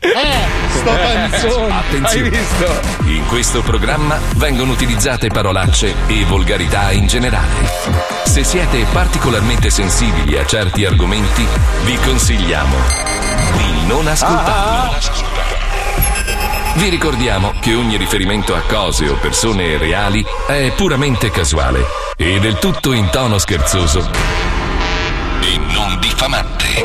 Eh, sto panzone. Attenzione. Hai visto? In questo programma vengono utilizzate parolacce e volgarità in generale. Se siete particolarmente sensibili a certi argomenti, vi consigliamo di non ascoltarli. Vi ricordiamo che ogni riferimento a cose o persone reali è puramente casuale e del tutto in tono scherzoso e non diffamante.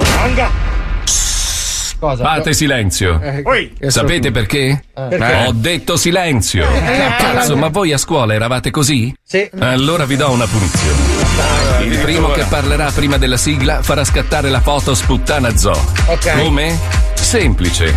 Cosa? Fate silenzio. Eh. Sapete perché? Perché? Ho detto silenzio. Eh, Cazzo, ma voi a scuola eravate così? Sì. Allora vi do una punizione. Il primo che parlerà prima della sigla farà scattare la foto sputtana zoo. Ok. Come? Semplice.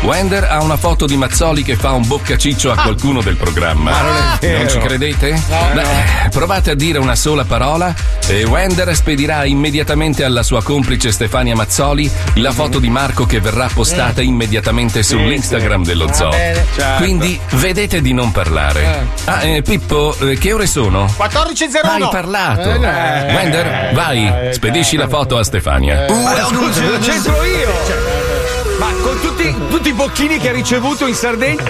Wender ha una foto di Mazzoli che fa un boccaciccio a qualcuno del programma. Ma non è vero. Non ci credete? No, Beh, provate a dire una sola parola e Wender spedirà immediatamente alla sua complice Stefania Mazzoli la foto di Marco che verrà postata immediatamente sull'Instagram dello zoo. Certo. Quindi vedete di non parlare. Ah, eh, Pippo, eh, che ore sono? 14.01. Hai parlato. Eh, no. Wender, vai, spedisci la foto a Stefania. Lo c'entro io. Ma con tutti, tutti i bocchini che ha ricevuto in Sardegna.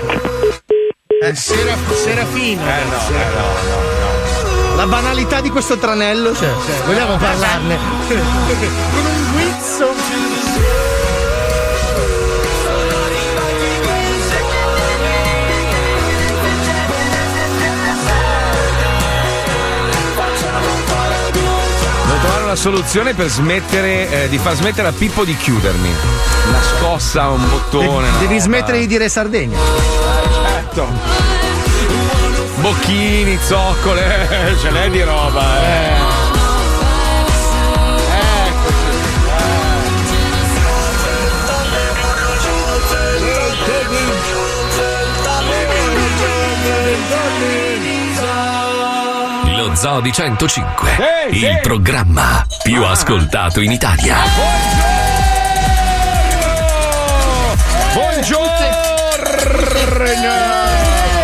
Eh, Seraf- Serafino. Eh no, eh no, no. La banalità di questo tranello, cioè, vogliamo parlarne? Con un guizzo. Una soluzione per smettere eh, di far smettere a Pippo di chiudermi. Una scossa, un bottone. De- no, devi va. smettere di dire Sardegna. Certo. Bocchini, zoccole, ce n'è di roba, eh. Lo Zoo di 105, Ehi, il ehi. programma più ascoltato in Italia. Buongiorno!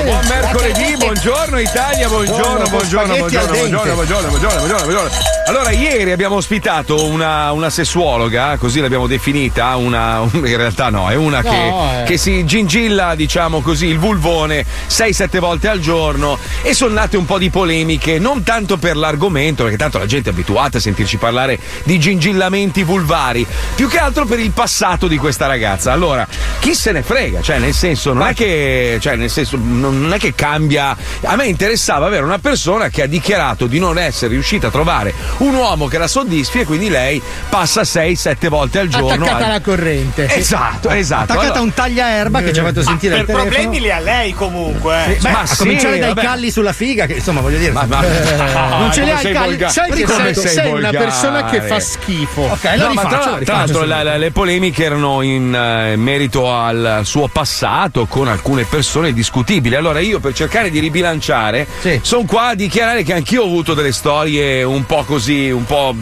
Buon mercoledì, buongiorno Italia, buongiorno, buongiorno, buongiorno, buongiorno, buongiorno, buongiorno, buongiorno, buongiorno. Allora, ieri abbiamo ospitato una, una sessuologa, così l'abbiamo definita, una, un- in realtà no, è una No, che, eh. che si gingilla, diciamo così, il vulvone 6-7 volte al giorno e sono nate un po' di polemiche, non tanto per l'argomento, perché tanto la gente è abituata a sentirci parlare di gingillamenti vulvari, più che altro per il passato di questa ragazza. Allora, chi se ne frega? Cioè, nel senso, non è che, cioè, nel senso, non è che cambia. A me interessava avere una persona che ha dichiarato di non essere riuscita a trovare un uomo che la soddisfi e quindi lei passa 6-7 volte al giorno. Attaccata al- alla corrente. Esatto, esatto. Attaccata Allora- a un tagliaerba che ci ha fatto sentire per il telefono. problemi li ha lei comunque. eh. Beh, Ma a sì, cominciare dai vabbè. calli sulla figa, che insomma voglio dire. Ma- ma- Eh, non ce li come ha i sei calli. volgare. Sai che sei, sei sei una persona che fa schifo. Ok, No, ma rifaccio, tra, lo tra rifaccio l'altro la- la- le polemiche erano in eh, merito al suo passato con alcune persone discutibili. Allora io per cercare di ribilanciare sono qua a dichiarare che anch'io ho avuto delle storie un po' così, un po'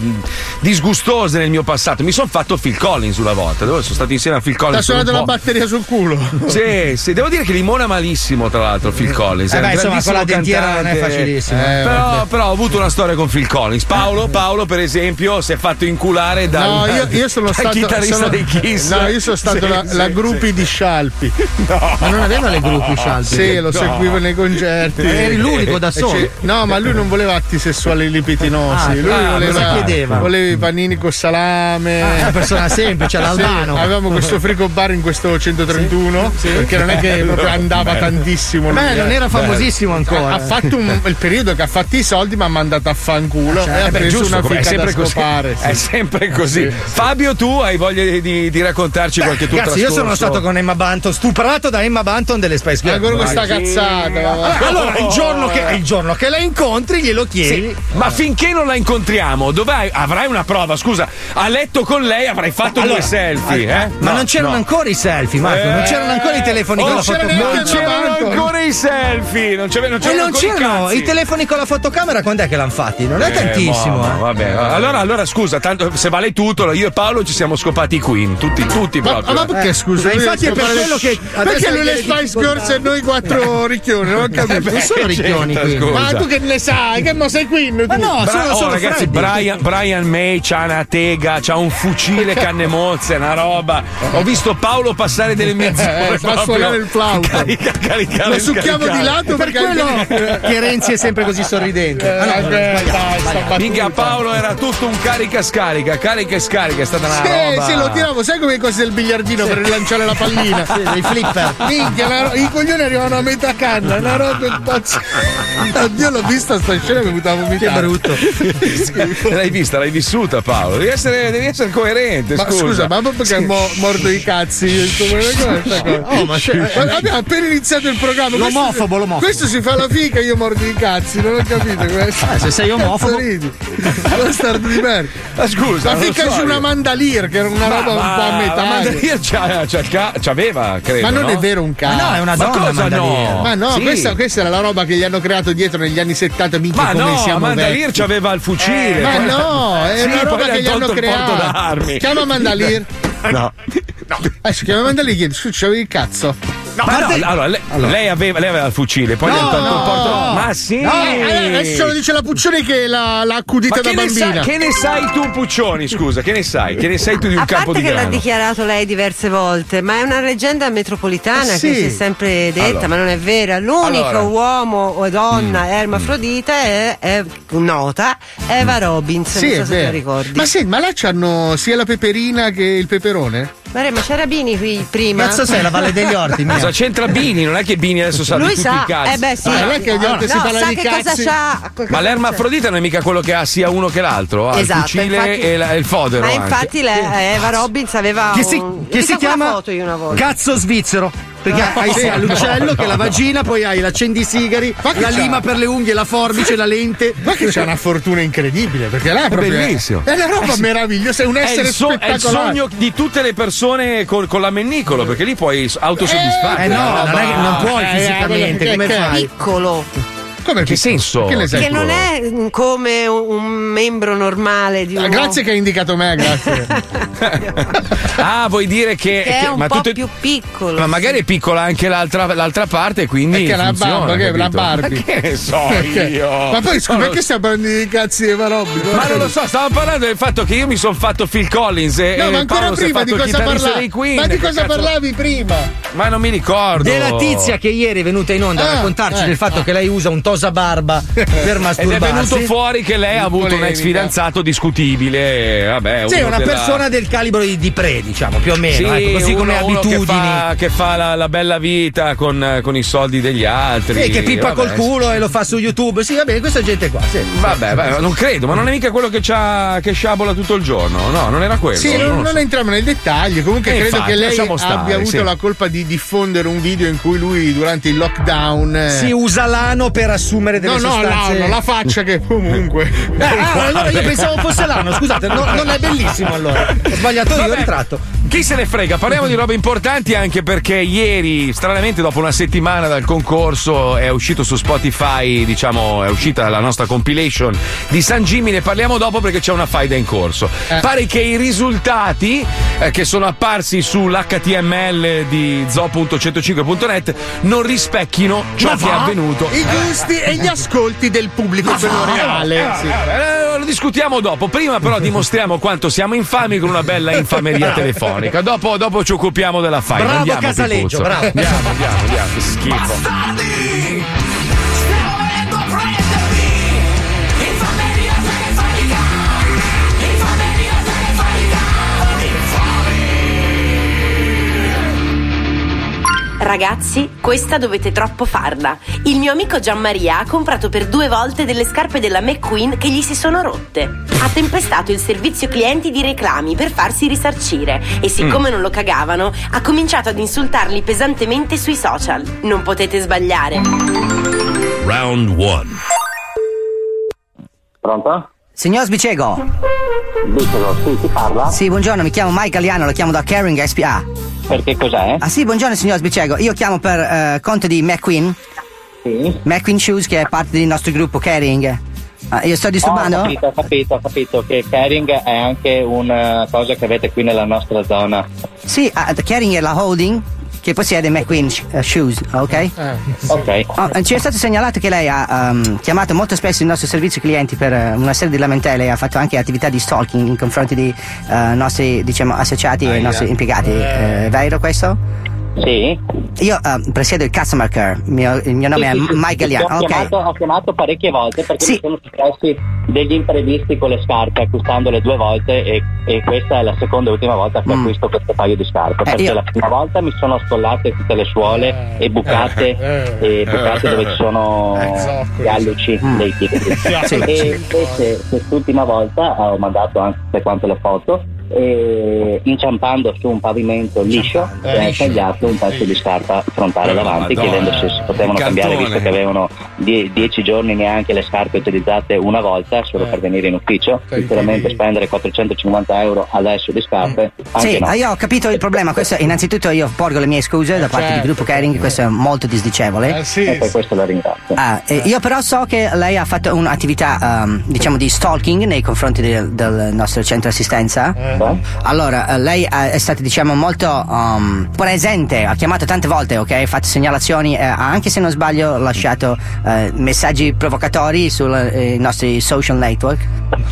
disgustose nel mio passato. Mi sono fatto Phil Collins una volta, dove sono stato insieme a Phil Collins. la po'. batteria sul culo. Sì, sì, devo dire che limona malissimo, tra l'altro, Phil Collins. Eh è un beh, insomma, con la dentiera non è facilissimo. Eh, però, vabbè. però ho avuto una storia con Phil Collins. Paolo, Paolo, per esempio, si è fatto inculare da No, io, io sono stato. chitarrista sono- dei Kiss. No, io sono stato Sì, la, sì, la sì. gruppi di Scialpi. Ma non aveva le gruppi Scialpi? Sì, lo No. seguivo nei concerti. Eri l'unico da solo? No, ma lui non voleva atti sessuali libidinosi. Ah, lui ah, voleva, chiedeva? voleva i panini con salame. Ah, una persona semplice, l'albano. Sì, avevamo questo frigo bar in questo 131 perché non è che proprio andava Bello. tantissimo. lui, Beh, non eh. era famosissimo ancora. Ha, ha fatto un- il periodo che ha fatto i soldi, ma ha mandato a fanculo Cioè, e ha beh, preso giusto, una è sempre da così. scopare. sì. È sempre così. Sì, sì. Fabio, tu hai voglia di, di- di raccontarci qualche tuo Ragazzi, io sono stato con Emma Banton, stuprato da Emma Banton delle Spice Girls. Ancora questa Ma sì. cazzata. Allora, il giorno, che, il giorno che la incontri, glielo chiedi. Sì, ma finché non la incontriamo, dov'hai? Avrai una prova, scusa. A letto con lei avrai fatto Allora, due selfie, ah, eh? Ma No, non c'erano no. ancora i selfie, Marco. non Eh, c'erano ancora i telefoni non con la fotocamera. Non c'erano ancora i selfie. Non c'era, non E c'erano non ancora i c'erano cazzi. i telefoni con la fotocamera, quando è che l'hanno fatti? Non è Eh, tantissimo. ma- ma eh. vabbè, allora, allora scusa, tanto se vale tutto, io e Paolo ci siamo scopati i Queen, tutti, tutti Ma, proprio. ma perché Eh. scusa? infatti è per quello che Perché lui le Spice difficoltà. Girls e noi quattro ricchioni, non ho capito. Non sono ricchioni qui. Ma tu che ne sai? Che mo sei qui? Ma no, sono, sono ragazzi. Brian, Brian May c'ha una tega, c'ha un fucile canne mozze, una roba. Ho visto Paolo passare delle mezz'ore. Eh, fa proprio. suonare il flauto. Carica, caricare, Lo succhiamo scaricare. di lato Per perché quello che Renzi è sempre così sorridente. Ah, no, Eh, sbagliato, dai. Minchia, Paolo era tutto un carica-scarica, carica e scarica, è stata una Sì, roba. sì, lo tiravo, sai come i cosi del biliardino per rilanciare la pallina? Sì, dei flipper. Minchia, ro- i coglioni arrivano a metà canna, una roba impazzita. Oddio, l'ho vista sta scena e mi è venuta a vomitare. Che brutto. L'hai vista, l'hai vissuta, Paolo. Devi essere, devi essere coerente. Ma scusa, scusa, ma proprio che mo- mordo i cazzi. Oh, ma c'è- Ma abbiamo appena iniziato il programma. questo- L'omofobo, l'omofobo. Questo si fa la fica, io mordo i cazzi, non ho capito questo. Eh, se sei omofobo. Ridi? Bastardo di merda. Ma scusa, La lo fica so su una io. mandalier, che era una roba un po' a Ma metà. Mandalier c'ha- c'ha c'aveva, credo. Ma non no? è vero un cazzo. Ma no, è una Ma donna. cosa no? Ma no, Sì. questa, questa era la roba che gli hanno creato dietro negli anni 70, minchia Ma come no, siamo Mandalier vecchi. c'aveva il fucile. Ma poi- no, è Sì, una poi roba le che gli hanno tolto il porto creato. d'armi. Chiama Mandalier. No. Eh, si chiama Mandalier, chiede, scusa, c'avevi il cazzo. Ma no, allora, lei, lei aveva, lei aveva il fucile, poi gli hanno tolto il porto. Ma sì! No, eh, adesso lo dice la Puccioni che l'ha, l'ha accudita Ma da bambina. sai, che ne sai tu, Puccioni? Scusa, che ne sai? Che ne sai tu di un A campo parte di che l'ha grano? dichiarato lei diverse volte, ma è una leggenda metropolitana Eh, che sì. si è sempre detta, Allora. ma non è vera. L'unico Allora. uomo o donna ermafrodita è, è nota Eva Robbins. Sì, non so se te la vero. ricordi. Ma sì, ma là c'hanno sia la peperina che il peperone? Verone? Ma, ma c'era Bini qui prima. Cazzo sei la Valle degli Orti, mia. Cosa c'entra Bini? Non è che Bini adesso sa di Lui tutti sa, i cazzi. eh beh sì, Ah, non è che volta si no, parla sa di che cazzi. cosa c'ha. Ma l'ermafrodita non è mica quello che ha sia uno che l'altro, ha Esatto, il fucile infatti- e, la- e il fodero. Ma anche. infatti lei- Eva Robbins aveva Che si, un... che Ho si chiama foto io una volta. cazzo svizzero. Perché hai sì. sia l'uccello che la vagina, poi hai l'accendisigari, Ma la c'ha? lima per le unghie, la forbice, la lente. Ma che c'è una fortuna incredibile, perché là è proprio. bellissimo. È una roba meravigliosa, è un È essere il, so- è il spettacolare. sogno di tutte le persone con, con l'ammennicolo, perché lì puoi autosoddisfare. Eh no, non, è che non puoi Eh, fisicamente, che- come fai? Piccolo. Come Che senso? Che Che non è come un un membro normale di un Ah, Grazie che hai indicato me, grazie. Ah, vuoi dire che. che è un ma po' tutte- più piccolo. Ma magari è piccola anche l'altra, l'altra parte, quindi. È la Barbie, la? Barbie. Ma che ne so Perché? io? Ma poi scusa, Non lo perché stiamo parlando di cazzi di Eva Robbi? Ma non lo so, stavo parlando del fatto che io mi sono fatto Phil Collins e, No, e ma ancora Paolo prima di cosa parlavi? Queen. Ma di cosa cazzo- parlavi prima? Ma non mi ricordo. Della tizia che ieri è venuta in onda a Ah, raccontarci eh, del fatto ah. che lei usa un tosa barba per Ed è masturbarsi. venuto fuori che lei ha avuto un Polemica. ex fidanzato discutibile. Vabbè, Sì, una della- persona del calibro di, di Pre, diciamo, più o meno. Sì, ecco, così uno- come uno abitudini. Che fa, che fa la, la bella vita con, con i soldi degli altri. Sì, che pippa vabbè. col culo e lo fa su YouTube. Sì, va bene, questa gente qua. Sì. Vabbè, vabbè, non credo, ma non è mica quello che, c'ha, che sciabola tutto il giorno. No, non era quello. Sì, non non, so. entriamo nei dettagli. Comunque Eh, credo infatti, che lei stare, abbia avuto sì. la colpa di diffondere un video in cui lui durante il lockdown. eh, Si usa l'ano per assumere delle No, no, sostanze. l'ano, la faccia che comunque. Eh, ah, allora io pensavo fosse l'ano, scusate, no- non è bellissimo allora. Ho sbagliato io, Vabbè, ritratto. Chi se ne frega? Parliamo di robe importanti anche perché ieri, stranamente, dopo una settimana dal concorso, è uscito su Spotify, diciamo, è uscita la nostra compilation di San Jimmy. Ne parliamo dopo perché c'è una faida in corso. Eh. Pare che i risultati eh, che sono apparsi sull'HTML di zoo.105.net non rispecchino ciò Ma che è va? avvenuto. I gusti e gli ascolti del pubblico quello reale. sì. Lo discutiamo dopo. Prima, però, dimostriamo quanto siamo infami con una bella infameria telefonica. Dopo, dopo ci occupiamo della faida. Bravo Andiamo, Casaleggio, bravo. Andiamo, andiamo, andiamo. Che schifo. Ragazzi, questa dovete troppo farla. Il mio amico Gianmaria ha comprato per due volte delle scarpe della McQueen che gli si sono rotte. Ha tempestato il servizio clienti di reclami per farsi risarcire e siccome non lo cagavano, ha cominciato ad insultarli pesantemente sui social. Non potete sbagliare. Round 1. Pronto? Signor Sbicego, Dicelo, sì, si parla? sì, buongiorno, mi chiamo Mike Aliano, lo chiamo da Caring SPA. Perché cos'è? Ah sì, buongiorno signor Sbicego, io chiamo per eh, conto di McQueen, Sì. McQueen Shoes che è parte del nostro gruppo Caring. Ah, io sto disturbando? Ho capito, ho capito, ho capito che caring è anche una cosa che avete qui nella nostra zona. Sì, ah, Caring è la holding che possiede McQueen eh, Shoes, ok? Ok. Oh, eh, ci è stato segnalato che lei ha ehm, chiamato molto spesso il nostro servizio clienti per eh, una serie di lamentele e ha fatto anche attività di stalking in confronti di eh, nostri diciamo, associati e nostri impiegati. Eh, è vero questo? Sì. Io eh, presiedo il customer care, il mio, il mio nome Sì, è sì, Mike sì, Galliano. Ho, Ok. chiamato, ho chiamato parecchie volte perché Sì. mi sono successi degli imprevisti con le scarpe acquistandole due volte e, e questa è la seconda e ultima volta che Mm. acquisto questo paio di scarpe Eh, perché io- la prima volta mi sono scollate tutte le suole e bucate e bucate dove ci sono gli alluci Mm. dei piedi Sì. e invece quest'ultima volta ho mandato anche tutte quante le foto e inciampando su un pavimento liscio Eh, ho tagliato un pezzo di scarpa frontale Eh, davanti Madonna. chiedendo se si potevano cambiare visto che avevano die- dieci giorni neanche le scarpe utilizzate una volta solo per venire in ufficio. Sicuramente spendere 450 euro adesso di scarpe anche Sì, no. ah, io ho capito il problema. Questo, innanzitutto io porgo le mie scuse da parte del gruppo Caring, questo è molto disdicevole. e per questo la ringrazio. Ah, eh, io però so che lei ha fatto un'attività ehm, diciamo di stalking nei confronti del, del nostro centro assistenza. Eh? Allora, eh, lei eh, è stata diciamo molto ehm, presente, ha chiamato tante volte, ok? Ha fatto segnalazioni, eh, ha anche se non sbaglio lasciato eh, messaggi provocatori sui nostri social network.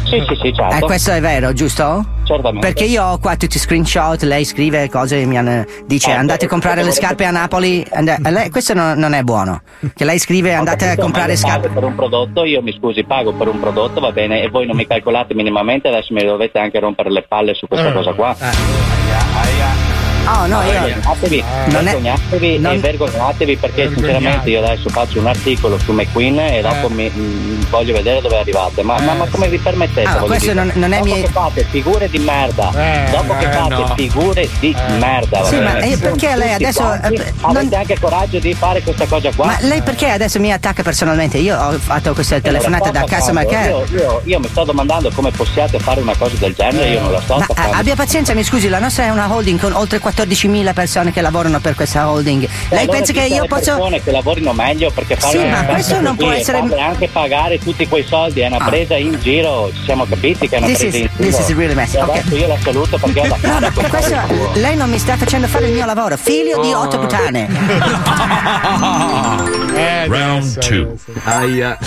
sì sì sì certo Eh, questo è vero, giusto? Certamente Perché io ho qua tutti i screenshot, lei scrive cose, mi hanno- dice Eh, andate a comprare le scarpe a Napoli, and- eh, lei- questo non, non è buono. Che lei scrive andate a Capito, comprare ma io scarpe. per un prodotto, io mi scusi, pago per un prodotto, va bene, e voi non mi calcolate minimamente, adesso mi dovete anche rompere le palle su questa cosa qua. Oh no. Vergognatevi, Non è- vergognatevi non- e vergognatevi perché sinceramente io adesso faccio un articolo su McQueen e dopo mi, mm, voglio vedere dove arrivate. Ma, ma- ma come vi permettete? Ah, questo non- non è dopo mie- che fate figure di merda, dopo che eh, fate no. figure di merda, va Sì, ma, eh, perché lei adesso, eh, avete non- anche coraggio di fare questa cosa qua? Ma lei perché adesso mi attacca personalmente? Io ho fatto queste telefonate da Allora, sto customer care. Io, io- io mi sto domandando come possiate fare una cosa del genere, io non la sto Ma ah, abbia pazienza, mi scusi, la nostra è una holding con oltre 14.000 persone che lavorano per questa holding. Lei allora pensa che io posso. persone che lavorino meglio perché fare Sì, ma questo non può essere- anche pagare tutti quei soldi è una Ah. presa in giro ci siamo capiti che è una This presa is- in giro this is really messy, E ok. adesso io la saluto perché ho da No, no, questo, lei non mi sta facendo fare il mio lavoro, figlio di otto puttane. Round 2. Aia.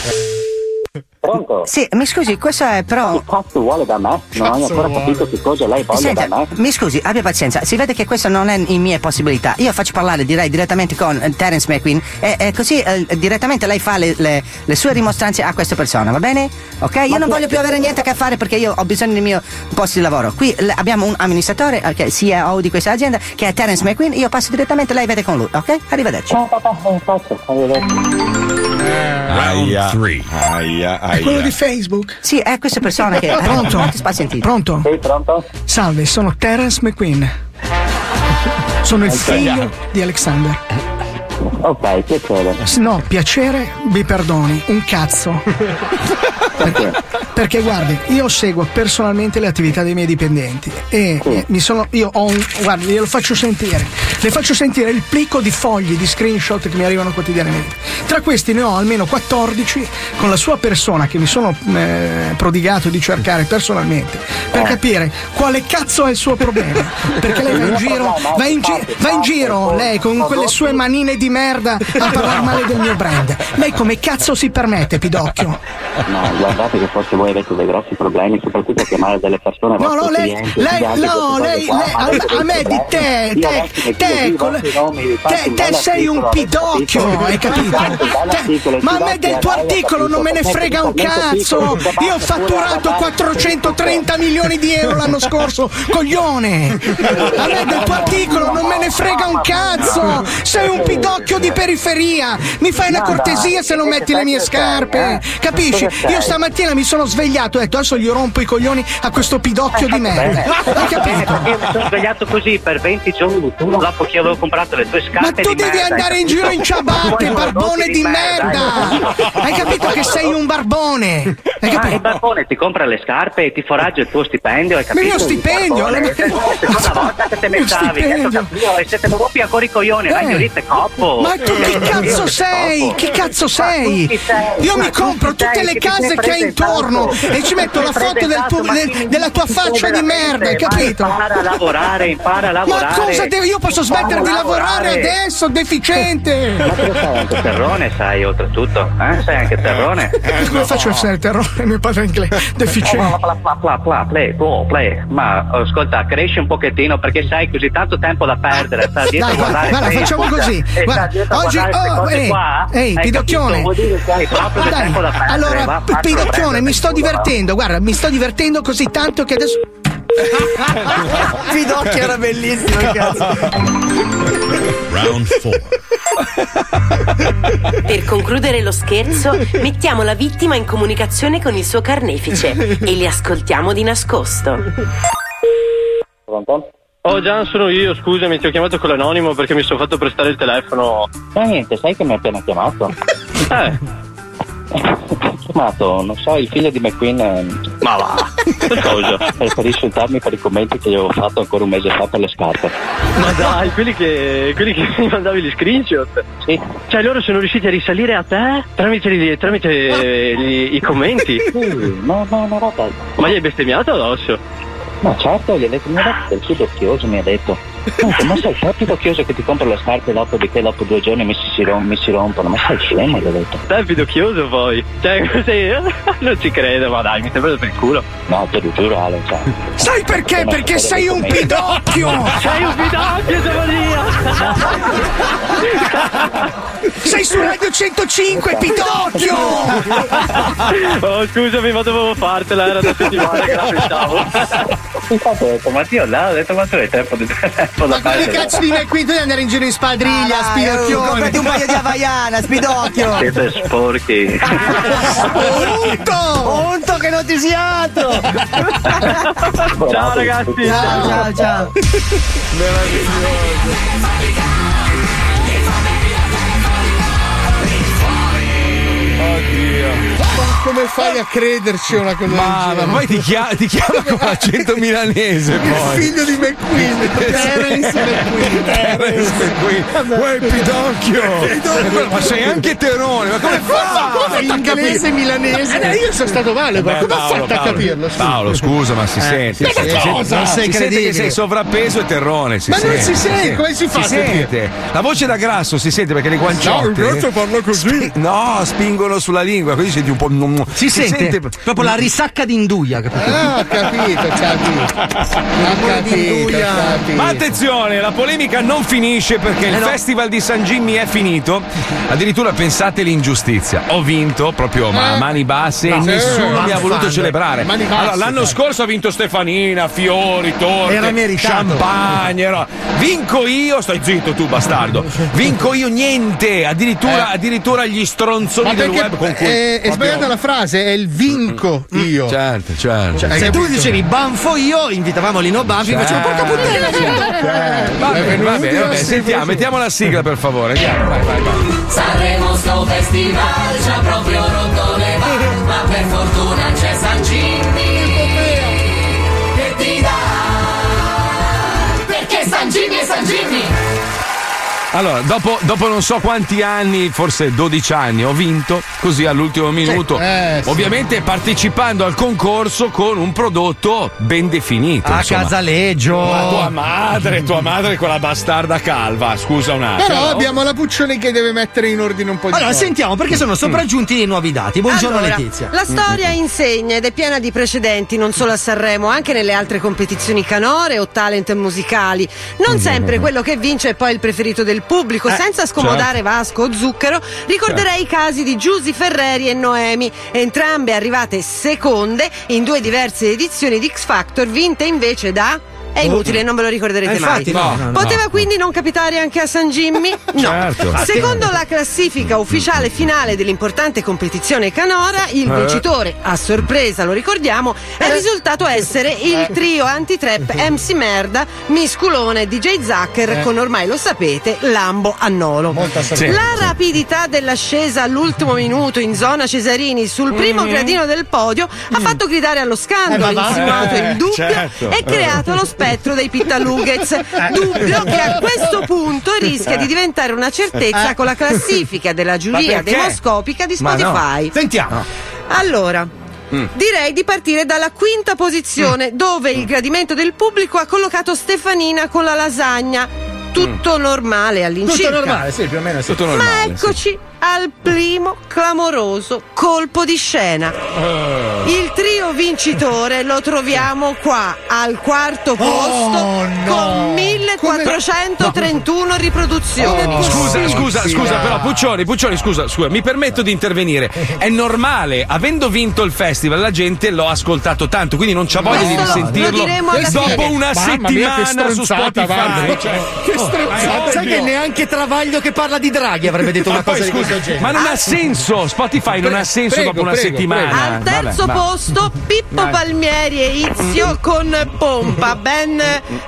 Pronto Sì, mi scusi, questo è però. che cazzo vuole da me non ho ancora capito che cosa lei voglia Senta, da me mi scusi, abbia pazienza, si vede che questo non è in mie possibilità. Io faccio parlare direi direttamente con eh, Terence McQueen e, e così eh, direttamente lei fa le, le- le sue rimostranze a questa persona, va bene? Ok? Io non voglio più avere niente a che fare perché io ho bisogno del mio posto di lavoro. Qui l- abbiamo un amministratore, che è CEO di questa azienda, che è Terence McQueen, io passo direttamente, lei vede con lui, ok? Arrivederci. ciao papà faccio arrivederci. Round 3. Aia, È quello di. Facebook. Sì, è questa persona che. Pronto? Quanti spazi sentite? Pronto? sei pronto? Salve, sono Terence McQueen. Sono il figlio di Alexander. ok piacere No, piacere, vi perdoni, un cazzo. perché? Perché guardi, io seguo personalmente le attività dei miei dipendenti e Sì. mi sono. Io ho un. Guardi, glielo faccio sentire. Le faccio sentire il plico di fogli di screenshot che mi arrivano quotidianamente. Tra questi ne ho almeno 14 con la sua persona che mi sono eh, prodigato di cercare personalmente per Eh. capire quale cazzo è il suo problema. Perché lei va in giro, va in, gi- va in giro lei con quelle sue manine di merda a parlare male del mio brand. Lei come cazzo si permette, Pidocchio? no guardate che forse voi avete dei grossi problemi soprattutto a chiamare delle persone No, no, lei, clienti, lei, no, lei, lei- a, a me di te, te, te, con- te, te sei un pidocchio, hai capito? Te- ma a me del tuo articolo non me ne frega un cazzo! Io ho fatturato a guardare 430 milioni di euro l'anno scorso, coglione! A me del tuo articolo non me ne frega un cazzo! Sei un pidocchio di periferia! Mi fai una cortesia se non metti le mie scarpe! Capisci? Io stamattina mi sono svegliato e ho detto adesso gli rompo i coglioni a questo pidocchio di merda! Hai capito? Io mi sono svegliato così per 20 giorni dopo che avevo comprato le tue Ma scarpe tu di devi merda, andare in giro in capito? ciabatte, barbone di merda! Hai capito che sei un barbone? Hai Ma il capito? barbone ti compra le scarpe e ti foraggia il tuo stipendio, hai Ma capito? il mio stipendio? La seconda volta che te capito, e se te lo rompi ancora i coglioni, Eh, signorita Coppo. Ma tu che cazzo sei? Che cazzo sei? Io mi compro tutte le case che hai intorno e ci metto la foto del tuo- del- della tua faccia di merda, hai capito? Impara a lavorare, impara a Ma lavorare. cosa devo? Io posso smettere di lavorare adesso, deficiente! Ma tu sai anche terrone, sai, oltretutto. Eh? Sai anche terrone. Come faccio a essere il terrore? Mio padre è inglese, deficiente. Pla, pla, pla, pla, play, play, play. Ma ascolta, cresci un pochettino perché sai così tanto tempo da perdere. Sta dietro Dai, guarda, Facebook, facciamo così. e sta Guarda, oggi, oh, ehi, Hai Pidocchione. Dai, da perdere. allora, perdere mi sto divertendo. Guarda, mi sto divertendo così tanto che adesso. Pidocchio era bellissimo, cazzo. Round 4. Per concludere lo scherzo, mettiamo la vittima in comunicazione con il suo carnefice e li ascoltiamo di nascosto. Pronto? Oh Gian, sono io, scusami, ti ho chiamato con l'anonimo perché mi sono fatto prestare il telefono. Ma niente, sai che mi ha appena chiamato? Eh. Chiamato, non so, il figlio di McQueen. ehm, Ma va, che cosa? Per, insultarmi per i commenti che gli avevo fatto ancora un mese fa per le scarpe. Ma dai, quelli che, quelli che mi mandavi gli screenshot. Sì. Cioè loro sono riusciti a risalire a te tramite, gli- tramite gli- i commenti. Sì, no, no, no, no, Ma gli hai bestemmiato addosso? Ma certo, gli ha detto, mi ha detto del pidocchioso, mi ha detto. Ma sei te pidocchioso che ti compra le scarpe dopo di che dopo due giorni mi si, rom- mi si rompono? Ma sei scemo, gli ho detto. Te è pidocchioso poi. Cioè, così, non ci credo, ma dai, mi stai prendendo per il culo. No, te lo giuro, Ale, cioè. Sai perché? Perché sono sei un pidocchio! Sei un pidocchio, Sei su Radio 105, pidocchio! Oh, scusami, ma dovevo fartela, era da settimane che la pensavo. Infatti ho detto, ma io là, ho detto, ma tu hai tempo di Ma quale cazzo di me qui? Tu devi andare in giro in spadriglia, Ah, spidocchione! comprati un paio di Havaiana, spidocchio. Siete sporchi. Punto! Punto che non ti sia altro. Ciao ragazzi. Ciao, ciao, ciao. Ma come fai a crederci una cosa Ma, del ma poi ti chiama, ti chiama con l'accento milanese Il poi. figlio di McQueen, Terence McQueen. Terence McQueen. Uè, pidocchio! Ma sei anche terone, ma come Come fai? fa inglese milanese? Eh, io sono stato male, ma Beh, come ho fatto a capirlo? scusa? Paolo, scusa, ma si sente. Ma si sente- cosa? Non sei che sei sovrappeso e terrone. Si Ma non si sente, come si fa Si sente. La voce da grasso si sente perché le guanciotte. No, il grasso parla così. no, spingono sulla lingua, così senti un po'. Si, sente, proprio la risacca d'induia, capito? Ah, ho capito, capito. Ma attenzione, la polemica non finisce perché il Eh no. festival di San Jimmy è finito. Addirittura pensate l'ingiustizia. Ho vinto proprio ma a Eh. mani basse e No. nessuno Eh, mi ha voluto fan. celebrare. Basse, allora, l'anno scorso ha vinto Stefanina, fiori, torte, meritato. champagne. era- Vinco io, stai zitto tu bastardo. Vinco io niente, addirittura, Eh. addirittura gli stronzoni Ma del perché web con cui è, è proprio- sbagliata la frase, è il vinco io. Certo, certo. Hai Se tu dicevi banfo io, invitavamo Lino Banfi, facevo porca puttana. Va bene, va bene, va bene. Sentiamo, mettiamo la sigla per favore. Andiamo, vai, vai, vai. Sanremo sto festival ci ha proprio rotto le balle Ma per fortuna c'è San Jimmy Che ti dà Perché San Jimmy è San Jimmy Allora, dopo, dopo non so quanti anni, forse 12 anni, ho vinto così all'ultimo minuto. eh, sì. Ovviamente partecipando al concorso con un prodotto ben definito. A insomma. casaleggio. Ma tua madre, tua madre quella bastarda calva, scusa un attimo. Però abbiamo la Puccioni che deve mettere in ordine un po' di Allora, cose. sentiamo perché sono sopraggiunti i nuovi dati. Buongiorno Allora, Letizia. La storia insegna ed è piena di precedenti, non solo a Sanremo, anche nelle altre competizioni canore o talent musicali. Non sempre quello che vince è poi il preferito del pubblico. Senza scomodare Vasco o Zucchero, ricorderei i casi di Giusy Ferreri e Noemi, entrambe arrivate seconde in due diverse edizioni di X Factor, vinte invece da. È inutile, non ve lo ricorderete Eh, mai. no, no, no. Poteva quindi non capitare anche a San Jimmy? No. Certo. Secondo la classifica ufficiale finale dell'importante competizione canora, il Eh. vincitore, a sorpresa lo ricordiamo, è risultato essere il trio antitrap MC Merda, Misculone DJ Zucker Eh. con ormai lo sapete, Lambo a Nolo. Molta sorpresa. La rapidità dell'ascesa all'ultimo minuto in zona Cesarini sul primo gradino del podio ha fatto gridare allo scandalo, Eh, insinuato Eh, il dubbio certo. e creato lo spettro spettro dei Pittalughez. Dubbio che a questo punto rischia di diventare una certezza con la classifica della giuria demoscopica di Ma no. Spotify. Sentiamo. Allora. Direi di partire dalla quinta posizione, dove il gradimento del pubblico ha collocato Stefanina con la lasagna. Tutto normale all'incirca. Tutto normale, sì, più o meno sì. Ma eccoci al primo clamoroso colpo di scena. Il trio vincitore lo troviamo qua al quarto posto con 1431 riproduzioni. Scusa, scusa, scusa, però Puccioni, Puccioni, scusa, scusa, mi permetto di intervenire. È normale, avendo vinto il festival, la gente l'ho ascoltato tanto, quindi non c'ha voglia di Questo risentirlo dopo fine. una Mamma mia, che settimana su Spotify. guarda. Cioè, Che oh, stronzata. è Sai che neanche Travaglio che parla di Draghi avrebbe detto Ma una cosa di scusa, questo genere. ma non ha senso, Spotify non ha senso prego, dopo una prego, settimana. Al terzo Vabbè, va. posto Pippo Vai. Palmieri e Izio con Pompa, ben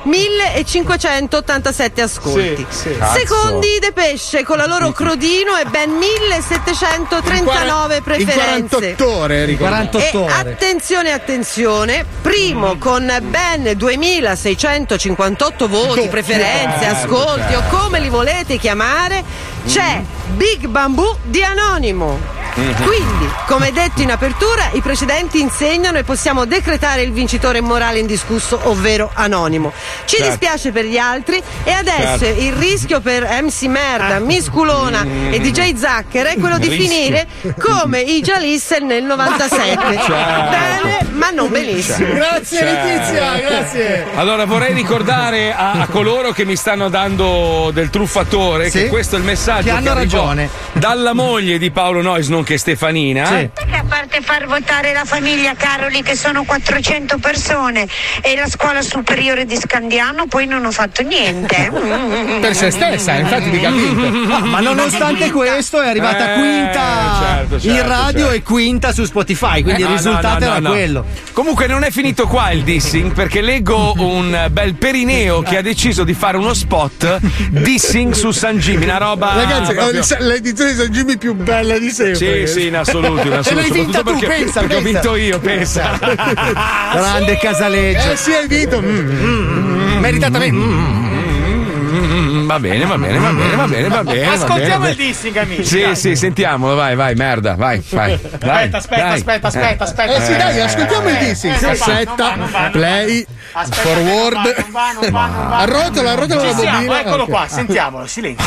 1587 ascolti. Sì, sì. Secondi De Pesce con la loro Crodino e ben 1739 preferenze. 48 ore, ricordo. 48 E ore. attenzione, attenzione, primo con ben 2658 voti, preferenze, Certo, ascolti certo. o come li volete chiamare, c'è Big Bamboo di Anonimo. Quindi, come detto in apertura, i precedenti insegnano e possiamo decretare il vincitore morale indiscusso, ovvero Anonimo. Ci Certo. dispiace per gli altri e adesso Certo. il rischio per MC Merda, Miss Culona e DJ Zucker è quello di Rischio. finire come i Jalissel nel 97. Certo. Bene, ma non benissimo. Grazie Certo. Letizia, grazie. Allora vorrei ricordare a, a coloro che mi stanno dando del truffatore Sì. che questo è il messaggio Che hanno arrivò ragione. dalla moglie di Paolo Nois, nonché Stefanina. Sì. Perché a parte far votare la famiglia Caroli che sono 400 persone e la scuola superiore di Scandiano poi non ho fatto niente. Per se stessa, infatti di capito. No, ma nonostante questo è arrivata Eh, quinta certo, in certo, radio certo. e quinta su Spotify, quindi Eh, il no, risultato no, no, era no. quello. Comunque non è finito qua il dissing perché leggo un bel perineo che ha deciso di fare uno spot dissing su San Jimmy, una roba Ragazzi, proprio- l'edizione di San Jimmy più bella di sempre. Sì, sì, in assoluto, in E assoluto. l'hai vinta tu, perché, pensa, perché ho pensa. vinto io, pensa. Grande Casaleggio. Eh sì, hai vinto. Mm, Meritatamente. Mm, Va bene, va bene, va bene, va bene, va bene. va Ascoltiamo bene. il dissing, amici. Sì, dai. sì, sentiamolo, vai, vai, merda, vai, vai. vai, Aspetta, aspetta, dai. aspetta, aspetta, aspetta. Eh sì, dai, ascoltiamo il dissing. Eh, non va, Cassetta, va, va, va. play, Aspetta, forward. non va, non va, non va. Arrotola, arrotola Ci la siamo, bobina. eccolo qua, sentiamolo, silenzio.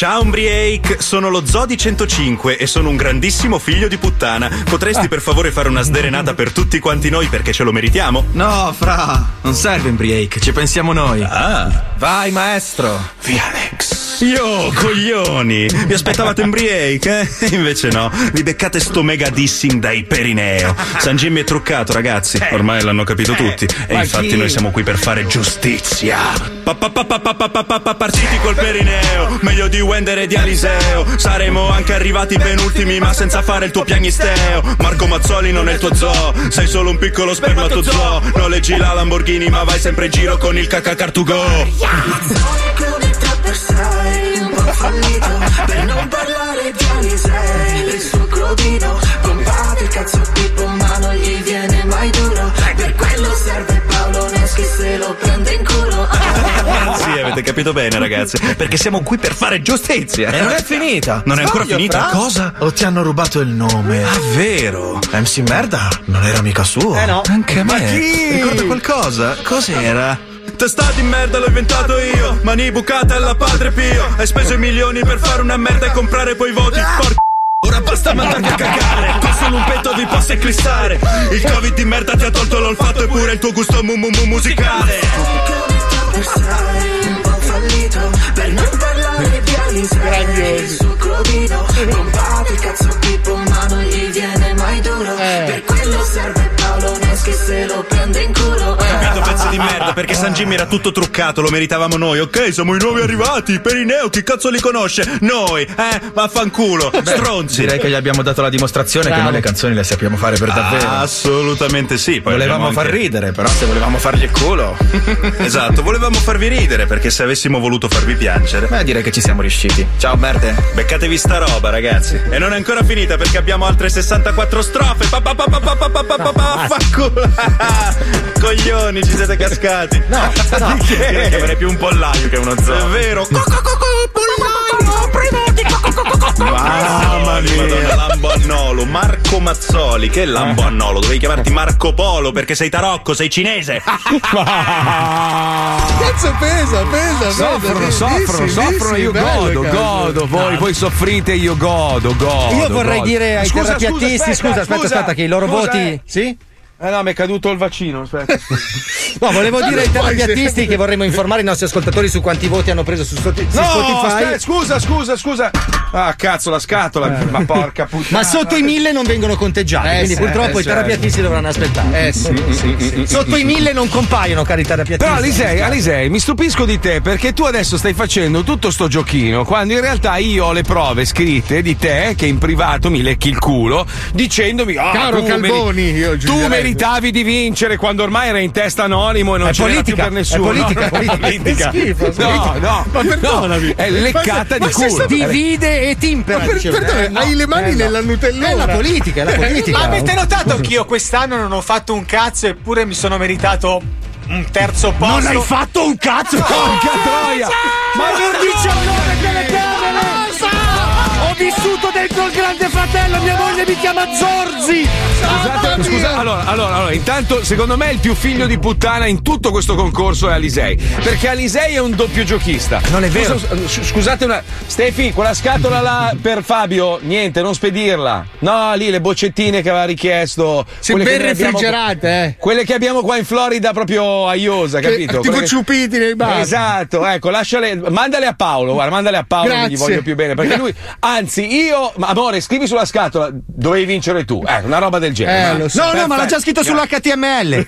Ciao Umbriake, sono lo Zodi 105 e sono un grandissimo figlio di puttana. Potresti per favore fare una sderenata per tutti quanti noi perché ce lo meritiamo? No, fra, non serve Embriake, ci pensiamo noi. Ah. Vai, maestro. Via Alex. Io, coglioni, vi aspettavate un break, eh? Invece no, vi beccate sto mega dissing dai Perineo. San Jimmy è truccato, ragazzi, eh. ormai l'hanno capito eh. tutti. E infatti noi siamo qui per fare giustizia. Partiti col Perineo, meglio di Wender e di Aliseo. Saremo anche arrivati penultimi, ma senza fare il tuo piagnisteo. Marco Mazzoli non è il tuo zoo, sei solo un piccolo spermatozoo. Non leggi la Lamborghini, ma vai sempre in giro con il cacacartugo. Yeah fallito Per non parlare di Alisei Il suo crodino Pompate il cazzo Pippo ma non gli viene mai duro Per quello serve Paolo Neschi se lo prende in culo Sì, avete capito bene, ragazzi. Perché siamo qui per fare giustizia. E non è finita. Non è ancora Sbaglio, finita? fra? Cosa? O ti hanno rubato il nome? Ah, vero? MC Merda non era mica suo. Eh no. Anche a me. Ma chi? Ricorda qualcosa? Cos'era? Testa di merda l'ho inventato io. Mani bucate alla padre Pio. Hai speso i milioni per fare una merda e comprare poi voti. Porca Ora basta mandarvi a cagare. Con solo un petto vi posso eclissare Il covid di merda ti ha tolto l'olfatto E pure il tuo gusto mu mu mu musicale. Che ogni trapper sei un po' fallito Per non parlare di Alisei Il cazzo Pippo ma non gli viene mai duro Per quello serve Paolo Neschi se lo prende in culo Capito pezzi di merda perché San Jimmy era tutto truccato, lo meritavamo noi, ok? Siamo i nuovi arrivati, Perineo, chi cazzo li conosce? Noi, eh? Vaffanculo, stronzi. Direi che gli abbiamo dato la dimostrazione che Bravo. noi le canzoni le sappiamo fare per davvero. Ah, assolutamente sì. Poi volevamo abbiamo far anche- ridere, però se volevamo fargli il culo. Esatto, volevamo farvi ridere perché se avessimo voluto farvi piangere. Beh, direi che ci siamo riusciti. Ciao, merde. Beccatevi sta roba, ragazzi. E non è ancora finita perché abbiamo altre 64 strofe. Pa, pa, pa, pa, pa, pa, pa, pa, pa, pa, Vaffanculo. Coglioni, ci siete cascati. No, no. Direi che avrei più un pollaio che uno zoo. È vero. Mamma mia. Madonna, Lambannolo, Marco Mazzoli. Che Lambannolo? Dovevi chiamarti Marco Polo perché sei tarocco, sei cinese. Cazzo pesa, pesa, Soffrono, pesa. soffrono, Dissi, soffrono, dissi, io godo, godo, voi, voi soffrite, io godo, godo. Io vorrei godo. dire ai Scusa, terapiatisti, scusa, aspetta, aspetta, che i loro scusa, voti. eh. Sì? Eh no, mi è caduto il vaccino, aspetta. No, volevo dire ai sempre- che vorremmo informare i nostri ascoltatori su quanti voti hanno preso su, Spotify- su No, Spotify. aspetta, scusa, scusa, scusa. Ah, cazzo, la scatola, ma porca puttana. Ma sotto i mille non vengono conteggiati, Eh, quindi sì, purtroppo eh, i terapiatisti dovranno aspettare. Eh, sì, sì, sì. Sotto i mille non compaiono, cari terapiatisti. Però Alisei, Alisei, mi stupisco di te perché tu adesso stai facendo tutto sto giochino quando in realtà io ho le prove scritte di te che in privato mi lecchi il culo dicendomi ah, Caro tu Calvoni, meri- io tu giudicherei. Meritavi di vincere quando ormai era in testa anonimo e non È c'era più politica, per è nessuno. politica, No, è politica. politica. Che schifo, No, schifo. no, Ma perdonami. no, è leccata Ma di culo. stato- Divide e timpera. Per- dicevo. perdona, Eh, no, hai le mani eh, no. nella Nutellona. È la politica, è la politica. Ma avete notato che io quest'anno non ho fatto un cazzo eppure mi sono meritato un terzo posto? Non hai fatto un cazzo! Porca troia! Ma non 19 telecamere! Vissuto dentro il grande fratello, mia moglie mi chiama Zorzi! Scusate, scusa, allora, allora, allora, intanto secondo me il più figlio di puttana in tutto questo concorso è Alisei. Perché Alisei è un doppio giochista. Non è vero. Scusa, scusate una. Stefi, quella scatola là per Fabio, niente, non spedirla. No, lì le boccettine che aveva richiesto. Sì, quelle che ben noi abbiamo- refrigerate, eh. Quelle che abbiamo qua in Florida proprio a Iosa, Che- capito? tipo Quelle che- ciupiti nei bar. Esatto, ecco, lasciale, mandale a Paolo, guarda, mandale a Paolo che gli Grazie. voglio più bene, perché lui, anzi, io, ma amore, scrivi sulla scatola, dovevi vincere tu, ecco, una roba del genere. Eh, lo so. No, no, ma l'ha già scritto sull'HTML.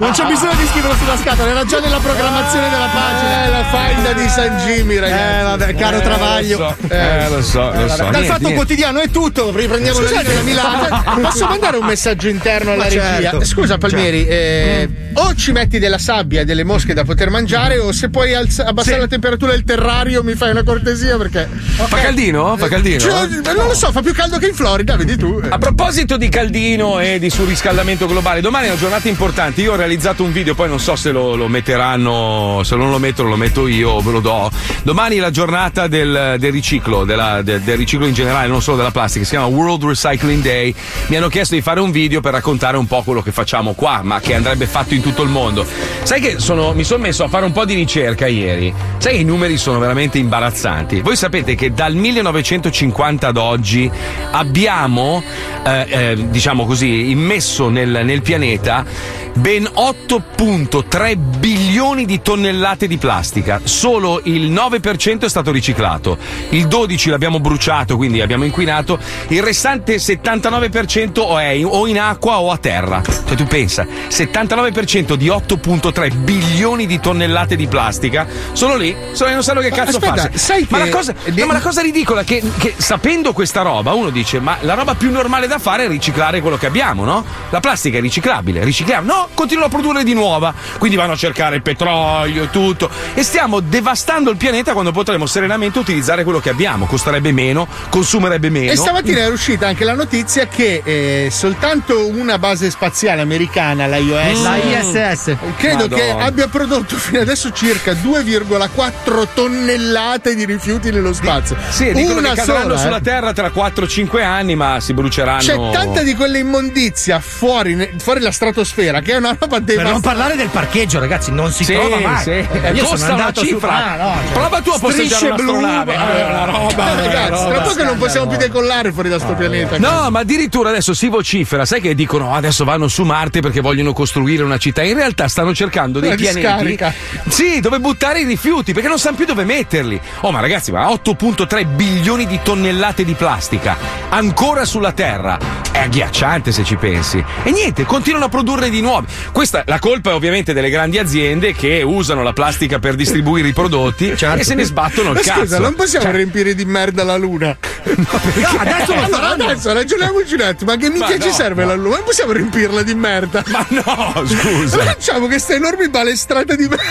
non c'è bisogno di scriverlo sulla scatola, era già nella programmazione della pagina. Eh, la faida di San Jimmy, ragazzi. Eh, vabbè, caro Eh, Travaglio. Lo so, eh, lo so, lo so. Dal Niente, fatto niente. quotidiano è tutto, riprendiamo la Scusate, linea da Milano. Posso mandare un messaggio interno alla Ma regia? certo. Scusa, Palmieri, eh, o ci metti della sabbia e delle mosche da poter mangiare, o se puoi alza- abbassare la temperatura del terrario, mi fai una cortesia perché. Fa caldino? Fa caldino? Cioè, non lo so, fa più caldo che in Florida, vedi tu. A proposito di caldino e di surriscaldamento globale, domani è una giornata importante. Io ho realizzato un video, poi non so se lo, lo metteranno, se non lo mettono, lo metto io o ve lo do. Domani è la giornata del, del riciclo, della- del, del riciclo in generale, non solo della plastica. Si chiama World Recycling Day. Mi hanno chiesto di fare un video per raccontare un po' quello che facciamo qua, ma che andrebbe fatto in tutto il mondo. Sai che sono- mi sono messo a fare un po' di ricerca ieri. Sai che i numeri sono veramente imbarazzanti. Voi sapete che dal 1950 ad oggi abbiamo, eh, eh, diciamo così, immesso nel, nel pianeta ben 8.3 bilioni di tonnellate di plastica. Solo il 9% è stato riciclato, il 12% l'abbiamo bruciato, quindi abbiamo inquinato, il restante 79% o è in- o in acqua o a terra. Cioè tu pensa, 79% di 8.3 bilioni di tonnellate di plastica sono lì, sono non sanno che Ma cazzo aspetta, farsi. sai ma, che- la cosa, no, ma la cosa ridicola è che, che sapendo questa roba uno dice ma la roba più normale da fare è riciclare quello che abbiamo, no? La plastica è riciclabile, ricicliamo. No, continuano a produrre di nuova, quindi vanno a cercare il petrolio e tutto e stiamo devastando il pianeta quando potremmo serenamente utilizzare quello che abbiamo, costerebbe meno, consumerebbe meno. E stamattina è uscita anche la notizia che eh, soltanto una base spaziale americana, la IOS, La ISS. credo Madonna. che abbia prodotto fino adesso circa 2,4 tonnellate di rifiuti nello spazio. Sì, dicono una sola, sulla eh. Terra tra 4-5 anni, ma si bruceranno. C'è tanta di quella immondizia fuori, fuori la stratosfera che è una roba Per non devastante. parlare del parcheggio, ragazzi, non si Sì, trova mai. sì. Eh, io Costa sono una andato su- cifra. Ah, no, cioè, Prova tu a posteggiare blu, un'astronave. ma- È una roba, Eh, una ragazzi, roba. tra poco non possiamo più decollare fuori da sto pianeta. No, ma addirittura adesso si vocifera, sai che dicono "Oh, adesso vanno su Marte perché vogliono costruire una città. In realtà stanno cercando dei Una pianeti. discarica. Sì, dove buttare i rifiuti, perché non sanno più dove metterli. Oh, ma ragazzi, ma 8.3 bilioni di tonnellate di plastica ancora sulla Terra. È agghiacciante se ci pensi. E niente, continuano a produrre di nuovi. Questa la colpa è ovviamente delle grandi aziende che usano la plastica per distribuire i prodotti e se ne sbattono il Ma cazzo. scusa, non possiamo Cioè, riempire di merda la luna. adesso lo faranno. Adesso ragioniamoci un attimo, ma che minchia Ma ci no, serve no. la luna? Ma possiamo riempirla di merda? Ma no, scusa. Facciamo questa enorme balestrata di merda.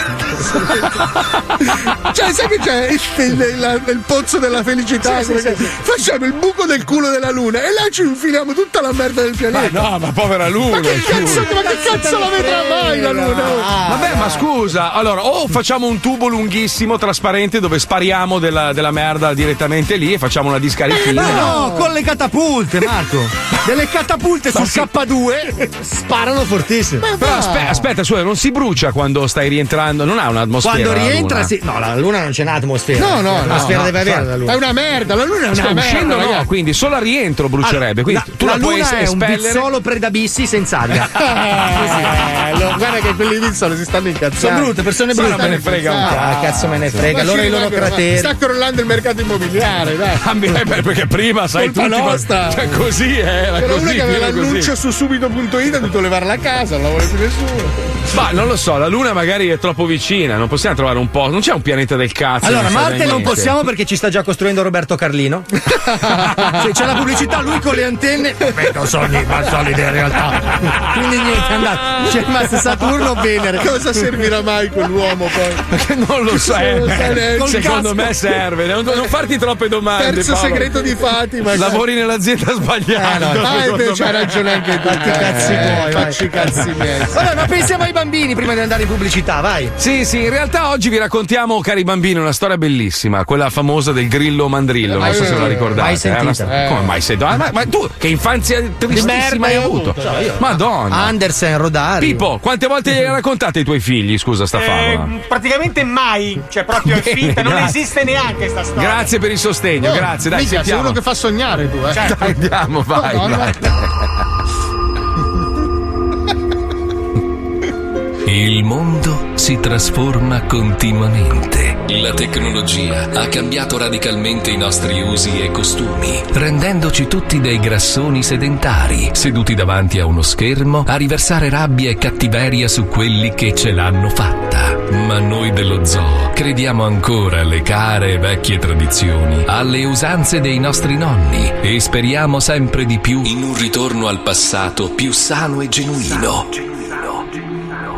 cioè, sai che c'è il, il- la- il pozzo della felicità? Sì, sì, sì. Facciamo il buco del culo della luna e là ci infiliamo tutta la merda del Ma pianeta. no, ma povera luna. Ma che cazzo, ma che cazzo la vedrà mai la luna? Vabbè, ma scusa, allora, o facciamo un tubo lunghissimo, trasparente, dove spariamo della, della merda direttamente lì e facciamo una discarichina. Ma no, con le catapulte, Marco. Delle catapulte sul K2 sparano fortissimo. Però aspe- aspetta, scusa, non si brucia quando stai rientrando, non ha un'atmosfera. Quando rientra, sì. No, la luna non c'è un'atmosfera. No, no, l'atmosfera no, deve no, avere cioè, la luna. È una merda, la luna è una Sta merda. uscendo no, ragazzi. quindi solo al rientro brucerebbe. Quindi la, tu la la, luna è un espellere. bizzolo predabissi senza aria. Eh, lo- guarda che quelli sono, si stanno incazzando. Sono brutte, persone brutte. stanno me ne frega un incazzando. Ah, cazzo me ne frega. Ci i loro crateri. Sta crollando il mercato immobiliare, dai. Ah, beh, beh, perché prima sai Colpa tutti. nostra. Cioè, così era C'era così. uno che aveva l'annuncio su subito.it ha dovuto levare la casa, non la vuole più nessuno. Ma non lo so, la luna magari è troppo vicina, non possiamo trovare un po'. Non c'è un pianeta del cazzo. Allora, Marte non possiamo perché ci sta già costruendo Roberto Carlino. Se c'è la pubblicità, lui con le antenne. Beh, non so, ma solide in realtà. Quindi niente, è andato. C'è rimasto Saturno Venere. Cosa servirà mai quell'uomo poi? Non lo so, eh, Non lo sa neanche. beh, secondo me serve. Non, non farti troppe domande. Terzo Paolo. segreto di Fatima. Lavori nell'azienda sbagliata. Ah, secondo invece me. hai ragione anche tu. Fatti i cazzi tuoi. Facci i cazzi miei. Vabbè, ma pensiamo ai bambini prima di andare in pubblicità, vai. Sì, sì, in realtà oggi vi raccontiamo, cari bambini, una storia bellissima, quella famosa del grillo mandrillo. Non so se la ricordate. Mai eh, sentita. una sto- Eh. Come mai sentito? Ah, ma, ma tu, che infanzia tristissima hai hai avuto? Cioè, io- Madonna. Andersen, Rodari. Pippo, quante volte gliel'hai raccontate ai tuoi figli, scusa, sta Eh, favola? praticamente mai, cioè proprio è Bene, finta, non esiste neanche sta storia. Grazie per il sostegno, Oh, grazie. Dai, sei sentiamo. uno che fa sognare tu, eh. Certo. Dai, andiamo, vai. Madonna. vai. Il mondo si trasforma continuamente. La tecnologia ha cambiato radicalmente i nostri usi e costumi, rendendoci tutti dei grassoni sedentari, seduti davanti a uno schermo a riversare rabbia e cattiveria su quelli che ce l'hanno fatta. Ma noi dello zoo crediamo ancora alle care e vecchie tradizioni, alle usanze dei nostri nonni e speriamo sempre di più in un ritorno al passato più sano e genuino.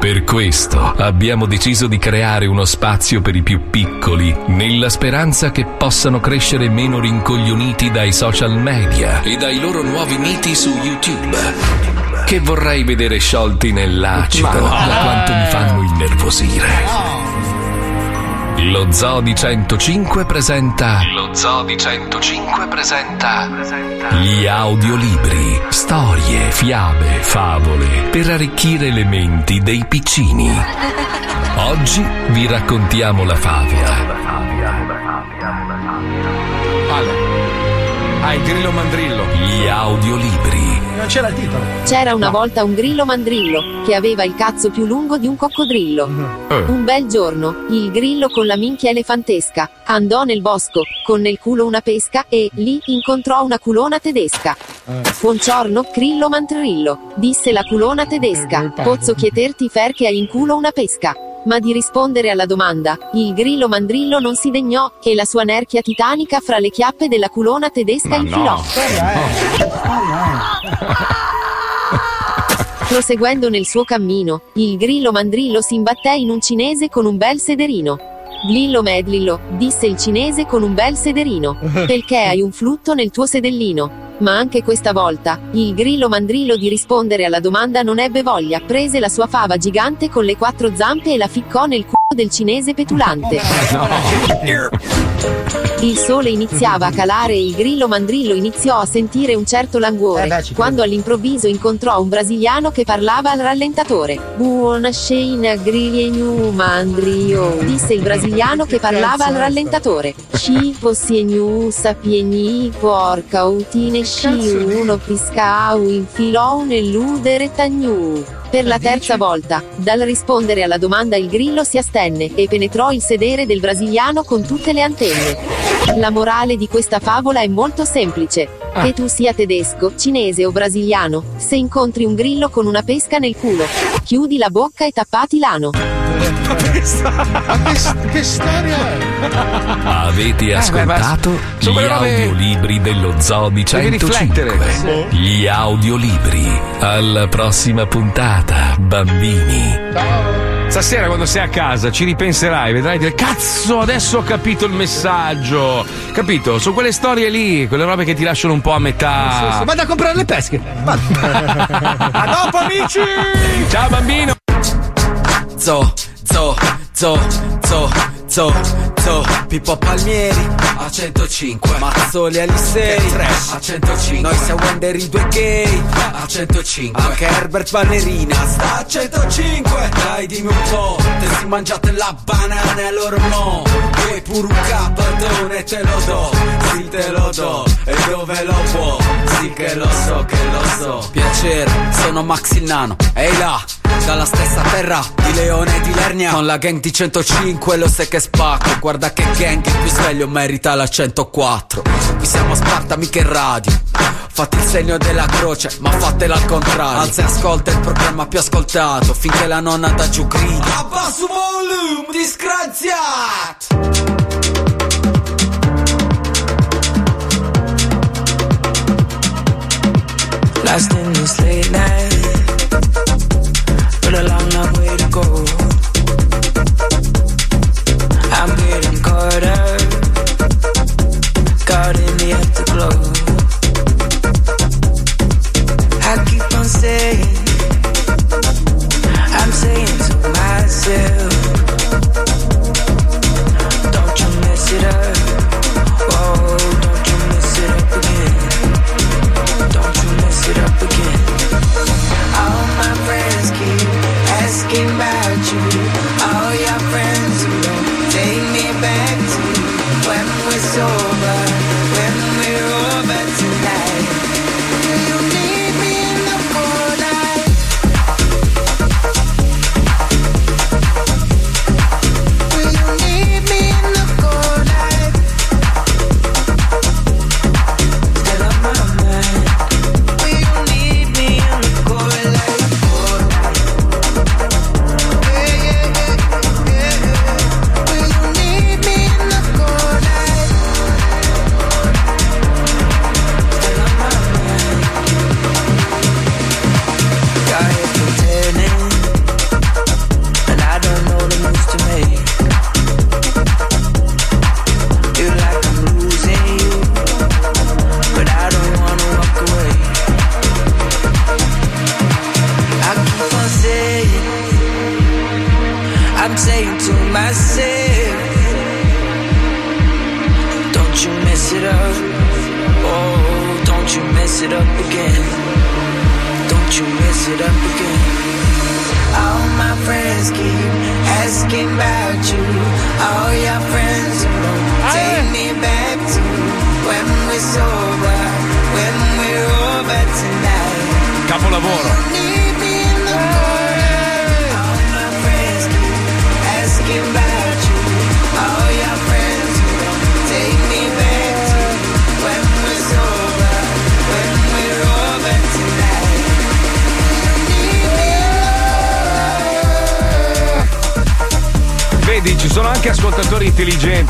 Per questo abbiamo deciso di creare uno spazio per i più piccoli, nella speranza che possano crescere meno rincoglioniti dai social media e dai loro nuovi miti su YouTube. Che vorrei vedere sciolti nell'acido da quanto mi fanno innervosire. Lo Zoo di 105 presenta. Lo Zoo di 105 presenta. Gli audiolibri, storie, fiabe, favole per arricchire le menti dei piccini. Oggi vi raccontiamo la favola. Ah, il grillo mandrillo. Gli audiolibri. Non c'era il titolo. C'era una volta un grillo mandrillo, che aveva il cazzo più lungo di un coccodrillo. Eh. Un bel giorno, il grillo con la minchia elefantesca, andò nel bosco, con nel culo una pesca, e, lì, incontrò una culona tedesca. Buongiorno, grillo mandrillo, disse la culona tedesca, pozzo chiederti perché hai in culo una pesca. Ma di rispondere alla domanda, il grillo mandrillo non si degnò, e la sua nerchia titanica fra le chiappe della culona tedesca infilò. Proseguendo nel suo cammino, il grillo mandrillo si imbatté in un cinese con un bel sederino. Glillo medlillo, disse il cinese con un bel sederino, perché hai un flutto nel tuo sedellino. Ma anche questa volta, il grillo mandrillo di rispondere alla domanda non ebbe voglia, prese la sua fava gigante con le quattro zampe e la ficcò nel culo del cinese petulante. Il sole iniziava a calare e il grillo mandrillo iniziò a sentire un certo languore, quando all'improvviso incontrò un brasiliano che parlava al rallentatore. Buonasera grillo mandrio, disse il brasiliano che parlava al rallentatore. Ci possiegnu sapieni porca utine sci uno piscau infilò nell'udere tagnu. Per la terza volta, dal rispondere alla domanda il grillo si astenne e penetrò il sedere del brasiliano con tutte le antenne. La morale di questa favola è molto semplice. Che tu sia tedesco, cinese o brasiliano, se incontri un grillo con una pesca nel culo, chiudi la bocca e tappati l'ano. Ma che, che storia è? Avete Eh, ascoltato beh, ma- sono gli audiolibri dello Zoo di Devi 105. riflettere. Gli audiolibri. Alla prossima puntata, bambini. Stasera quando sei a casa ci ripenserai, vedrai dire cazzo adesso ho capito il messaggio. Capito? Sono quelle storie lì, quelle robe che ti lasciano un po' a metà. Vado a comprare le pesche. A dopo amici! Ciao bambino! Zo, zo, zo, zo, zo, zo, Pippo Palmieri a 105, Mazzoli Alisei a 105, noi siamo Wender i due gay a 105, anche Herbert Ballerina. Sta a 105, dai dimmi un po', te si mangiate la banana e loro no, vuoi pure un capadone te lo do, sì te lo do, e dove lo può, sì che lo so, che lo so, piacere, sono Max il Nano, ehi là, dalla stessa terra di Leone e di Lernia. Con la gang di 105 lo sai che spacco. Guarda che gang il più sveglio merita la 104 Qui siamo a Sparta mica in radio. Fate il segno della croce ma fatela al contrario. Alza e ascolta il programma più ascoltato Finché la nonna da giù grida. Abbasso volume disgraziato! Lost in this late night, but a long, long way to go. I'm getting caught up, caught in the afterglow. I keep on saying, I'm saying to myself,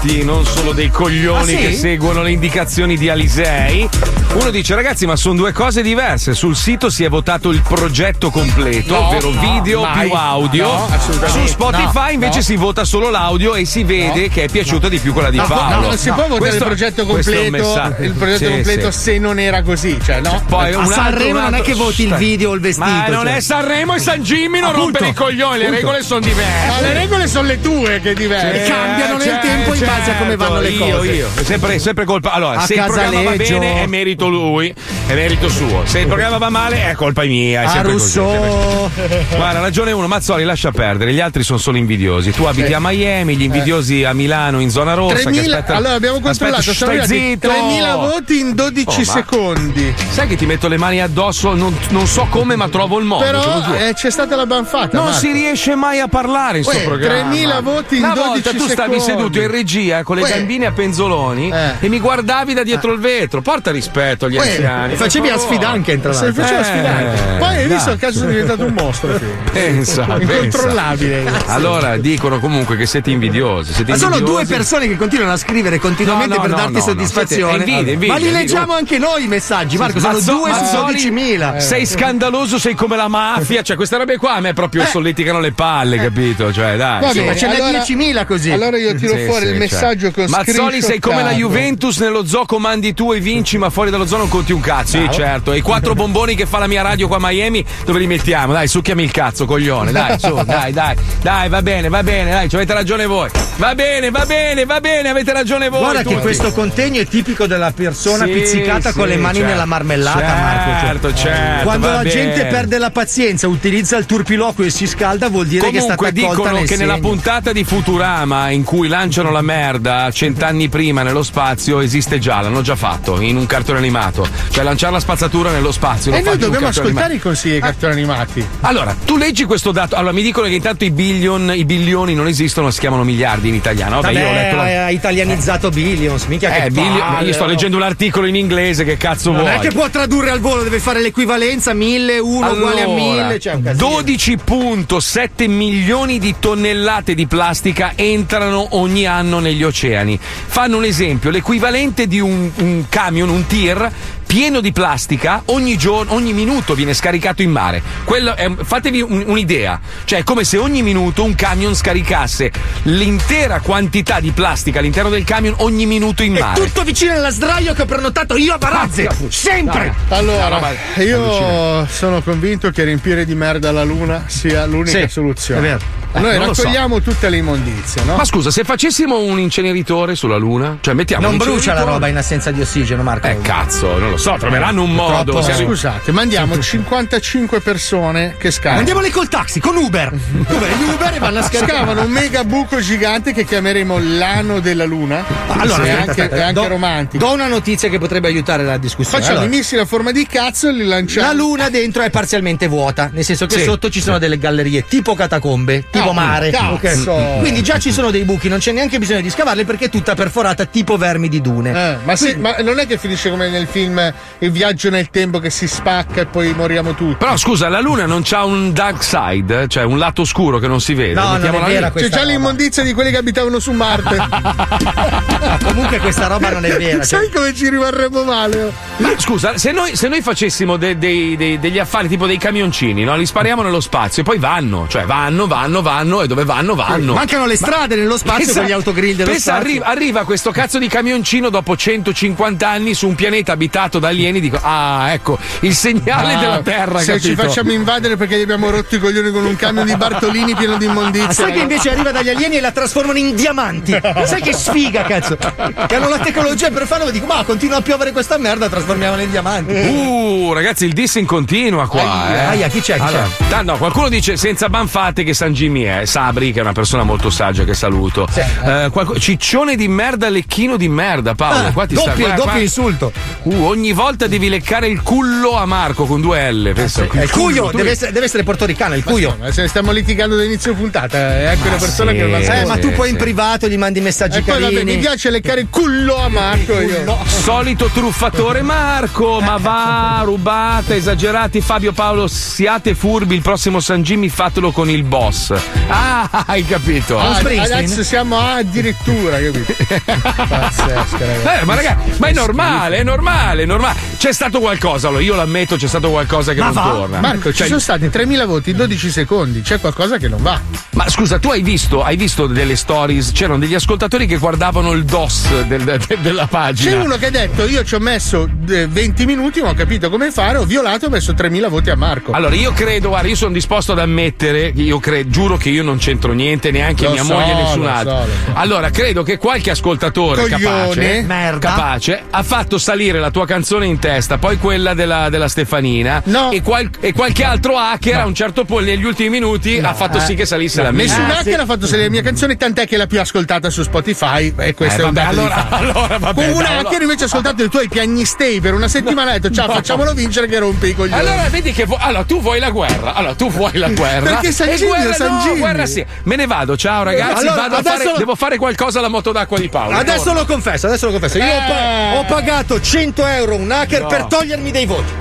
intelligenti, non solo dei coglioni Ah, sì? che seguono le indicazioni di Alisei. Uno dice, ragazzi, ma sono due cose diverse. Sul sito si è votato il progetto completo, No, ovvero no, video mai. più audio. No. Su Spotify No, invece no. si vota solo l'audio e si vede che è piaciuta di più quella di No, Paolo. no, non si può votare Questo- il progetto completo, il progetto Sì, completo sì. se non era così, cioè no? Poi A un altro- Sanremo un non è che voti il video o il vestito. Ma non cioè. è Sanremo e San Jimmy, non Appunto. rompere i coglioni, le regole sono diverse. Ma le regole sono le tue che diverse. E cambiano nel certo, tempo in base a come vanno le io, cose. Io, Sempre, sempre colpa. Allora, A se il programma va bene è merito lui, è merito suo. Se il programma va male è colpa mia. È A sempre così, sempre così. Guarda, ragione uno, Mazzoli, lascia perdere. Gli altri sono solo invidiosi. Tu abiti Sì. a Miami, gli invidiosi a Milano in zona rossa. che 3000 aspettano- allora abbiamo controllato, Aspetta, sono stai arrivati zitto. 3000 voti in 12 Oh, secondi. Sai che ti metto le mani addosso? Non, non so come, ma trovo il modo. Però eh, c'è stata la banfata. Non Marco. si riesce mai a parlare in Uè, sto programma. 3000 voti in Una 12 volta tu stavi secondi. seduto in regia con le Uè. gambine a penzoloni Eh. e mi guardavi da dietro il vetro. Porta rispetto. Rispetto agli Poi, anziani. facevi la favore. sfidanche, tra Se faceva Eh, sfidante. Poi hai visto dai. il caso sono diventato un mostro. Pensa, Incontrollabile. pensa. Allora dicono comunque che siete invidiosi. Siete Ma sono due invidiosi. persone che continuano a scrivere continuamente No, no, per no, darti soddisfazione. Siete- invidia, invidia, Ma li leggiamo anche noi i messaggi, Marco. Sono Mazzo- due su Mazzoli, 12.000. Sei scandaloso, sei come la mafia. Cioè, queste robe qua a me proprio solleticano le palle, capito? Cioè, dai. Va su. bene, ma ce n'è allora- 10.000 così. Allora io tiro Sì, fuori sì, il cioè. messaggio con Mazzoli sei come la. Juventus nello zoo comandi tu e vinci ma fuori dallo zoo non conti un cazzo sì certo e i quattro bomboni che fa la mia radio qua a Miami dove li mettiamo dai succhiami il cazzo coglione dai su dai dai dai va bene va bene dai ci avete ragione voi va bene va bene va bene avete ragione voi Guarda che tutti. questo contegno è tipico della persona Sì, pizzicata sì, con le mani certo. nella marmellata, Certo, Marco. Cioè, certo, Quando va la gente bene. perde la pazienza, utilizza il turpiloquio e si scalda, vuol dire che è stata Comunque dicono nel che nella segno. puntata di Futurama in cui lanciano la merda cent'anni prima nello spazio esiste già, l'hanno già fatto in un cartone animato. Cioè lanciare la spazzatura nello spazio. lo E noi dobbiamo ascoltare animato. i consigli dei cartoni animati. Allora, tu leggi questo dato. Allora, mi dicono che intanto i billion, i bilioni non esistono, si chiamano miliardi in italiano. Vabbè, io ho letto la- ha italianizzato Billions, minchia Eh, che billion- palle, io sto leggendo un articolo in inglese, che cazzo Non vuoi? è che può tradurre al volo, deve fare l'equivalenza 1000, 1 uguale a 1000, cioè un casino. 12.7 milioni di tonnellate di plastica entrano ogni anno negli oceani. Fanno un esempio, l'equivalente di un, un camion, un tir tierra pieno di plastica ogni giorno, ogni minuto viene scaricato in mare. Quello è- fatevi un- un'idea, cioè è come se ogni minuto un camion scaricasse l'intera quantità di plastica all'interno del camion ogni minuto in È mare. tutto vicino alla sdraio che ho prenotato io a Barazze, sempre. Allora, No, roba io allucinante. sono convinto che riempire di merda la luna sia l'unica Sì, soluzione. è vero. Eh, Noi non lo so. raccogliamo tutte le immondizie, no? Ma scusa, se facessimo un inceneritore sulla Luna, cioè mettiamo Non un brucia la roba in assenza di ossigeno, Marco. Eh cazzo, non lo so, troveranno un modo. Troppo- siamo- Scusate, mandiamo 55 persone che scavano. Andiamole col taxi, con Uber. Uber, gli Uber e vanno a scaricare. Scavano un mega buco gigante che chiameremo l'ano della luna. Allora, è aspetta, anche, aspetta, è anche do- romantico. Do una notizia che potrebbe aiutare la discussione. Facciamo Allora, i missili a forma di cazzo e li lanciamo. la luna dentro è parzialmente vuota, nel senso che Sì. sotto ci sono delle gallerie tipo catacombe, tipo Ah, mare. cazzo. ok? Quindi già ci sono dei buchi, non c'è neanche bisogno di scavarli perché è tutta perforata tipo vermi di dune. Eh, ma, sì, ma non è che finisce come nel film Il viaggio nel tempo che si spacca e poi moriamo tutti. Però scusa, la Luna non c'ha un dark side, cioè un lato oscuro che non si vede. No, non è C'è già roba. l'immondizia di quelli che abitavano su Marte. Comunque questa roba non è vera. cioè- Sai come ci rimarremo male? Ma scusa, se noi, se noi facessimo de- dei- dei- degli affari tipo dei camioncini, no? li spariamo nello spazio e poi vanno, cioè vanno, vanno, vanno e dove vanno, vanno. Mancano le strade nello spazio con gli autogrill dello pensa, spazio. Arriva, arriva questo cazzo di camioncino dopo 150 anni su un pianeta abitato da alieni. Dico, ah, ecco, il segnale Ah, della Terra. Se capito? ci facciamo invadere perché gli abbiamo rotto i coglioni con un camion di Bartolini pieno di immondizia. Ah, sai che invece arriva dagli alieni e la trasformano in diamanti? sai che sfiga, cazzo? Che hanno la tecnologia per farlo, dico, ma continua a piovere questa merda, trasformiamola in diamanti. Uh, ragazzi, il dissing continua qua. Aia, eh. aia, chi c'è, chi Allora, ah, no, qualcuno dice senza banfate che San Jimmy è. Sabri, che è una persona molto saggia, che saluto. Eh, qualco- ciccione di merda, lecchino di merda, Paolo. Ah, qua ti sta- doppio, guarda, doppio qua- insulto. Uh, ogni volta devi leccare il cullo a Marco con due L. Pensa, Eh, il cuyo, tu- deve essere, deve essere portoricano, il cuyo. Ma se stiamo litigando da inizio puntata, è anche una persona sì. che non la Eh, ma tu poi in privato gli mandi messaggi E poi vabbè, carini. mi piace leccare il cullo a Marco io. Solito truffatore Marco, ma va, rubate, esagerati. Fabio Paolo, siate furbi. Il prossimo San Jimmy fatelo con il boss. Ah, hai capito? Ah, adesso siamo addirittura, capito? Pazzesco, ragazzi. Eh, ma ragazzi, ma è normale, è normale, è normale. C'è stato qualcosa, allora, io l'ammetto, c'è stato qualcosa che Ma non va? torna. Marco, ci Cioè, sono stati 3.000 voti in 12 secondi. C'è qualcosa che non va. Ma scusa, tu hai visto, hai visto delle stories? C'erano degli ascoltatori che guardavano il DOS del- de- della pagina. C'è uno che ha detto: Io ci ho messo eh, 20 minuti, ma ho capito come fare. Ho violato e ho messo 3.000 voti a Marco. Allora, io credo, guarda, io sono disposto ad ammettere, io cre- giuro che io non c'entro niente, neanche Lo mia so, moglie, nessun altro. so, so. Allora, credo che qualche ascoltatore Coglione. capace, Merda. capace ha fatto salire la tua canzone in testa, poi quella della, della Stefanina No. e, qual- e qualche altro hacker a un certo punto negli ultimi minuti ha fatto sì che salisse la mia. Nessun Ah, hacker sì. ha fatto salire la mia canzone, tant'è che è la più ascoltata su Spotify. E questo Eh, è un dato allora, allora, vabbè, Con un dai, hacker invece ha ascoltato i tuoi piagnistei per una settimana e ha detto: Ciao, facciamolo vincere che rompe i coglioni. Allora vedi che vo- allora, tu vuoi la guerra. Allora tu vuoi la guerra. Perché San Gimmi è guerra, San no, Gimmi. guerra sì. Me ne vado, ciao ragazzi. Allora, vado a adesso fare, lo- devo fare qualcosa alla moto d'acqua di Paolo. Adesso lo confesso, adesso lo confesso. Io Eh. ho pagato 100 euro euro un hacker No. per togliermi dei voti.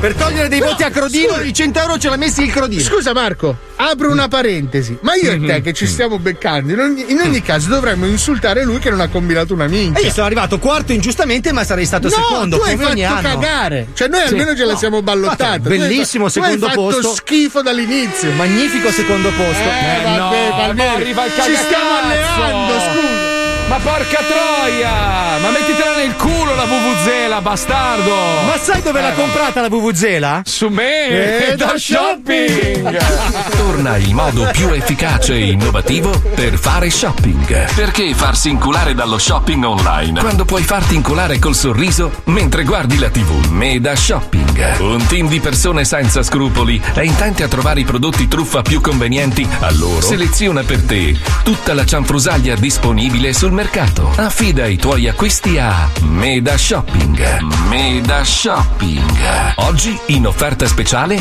Per togliere dei No, voti a Crodino, scusa. i 100 euro ce l'ha messi il Crodino. Scusa Marco, apro una parentesi. Ma io e te che ci stiamo beccando, in ogni, in ogni caso dovremmo insultare lui che non ha combinato una minchia. E io sono arrivato quarto ingiustamente, ma sarei stato no, secondo. tu hai fatto anno. cagare. Cioè, noi Sì. almeno ce la No. siamo ballottata. Tu hai Bellissimo fa- tu secondo hai fatto posto. schifo dall'inizio. Magnifico secondo posto. Eh, vabbè, no, Palmieri, ma arriva il Ci stiamo cagacazzo. alleando, scusa. Ma porca troia! Ma mettitela nel culo la VVZela, bastardo! Ma sai dove l'ha comprata la VVZela? Su me! Eh, da da shopping! Torna il modo più efficace e innovativo per fare shopping. Perché farsi inculare dallo shopping online quando puoi farti inculare col sorriso mentre guardi la TV? Meda Shopping. Un team di persone senza scrupoli è intente a trovare i prodotti truffa più convenienti a loro. Seleziona per te tutta la cianfrusaglia disponibile sul mercato. Affida i tuoi acquisti a Meda Shopping. Meda Shopping. Oggi in offerta speciale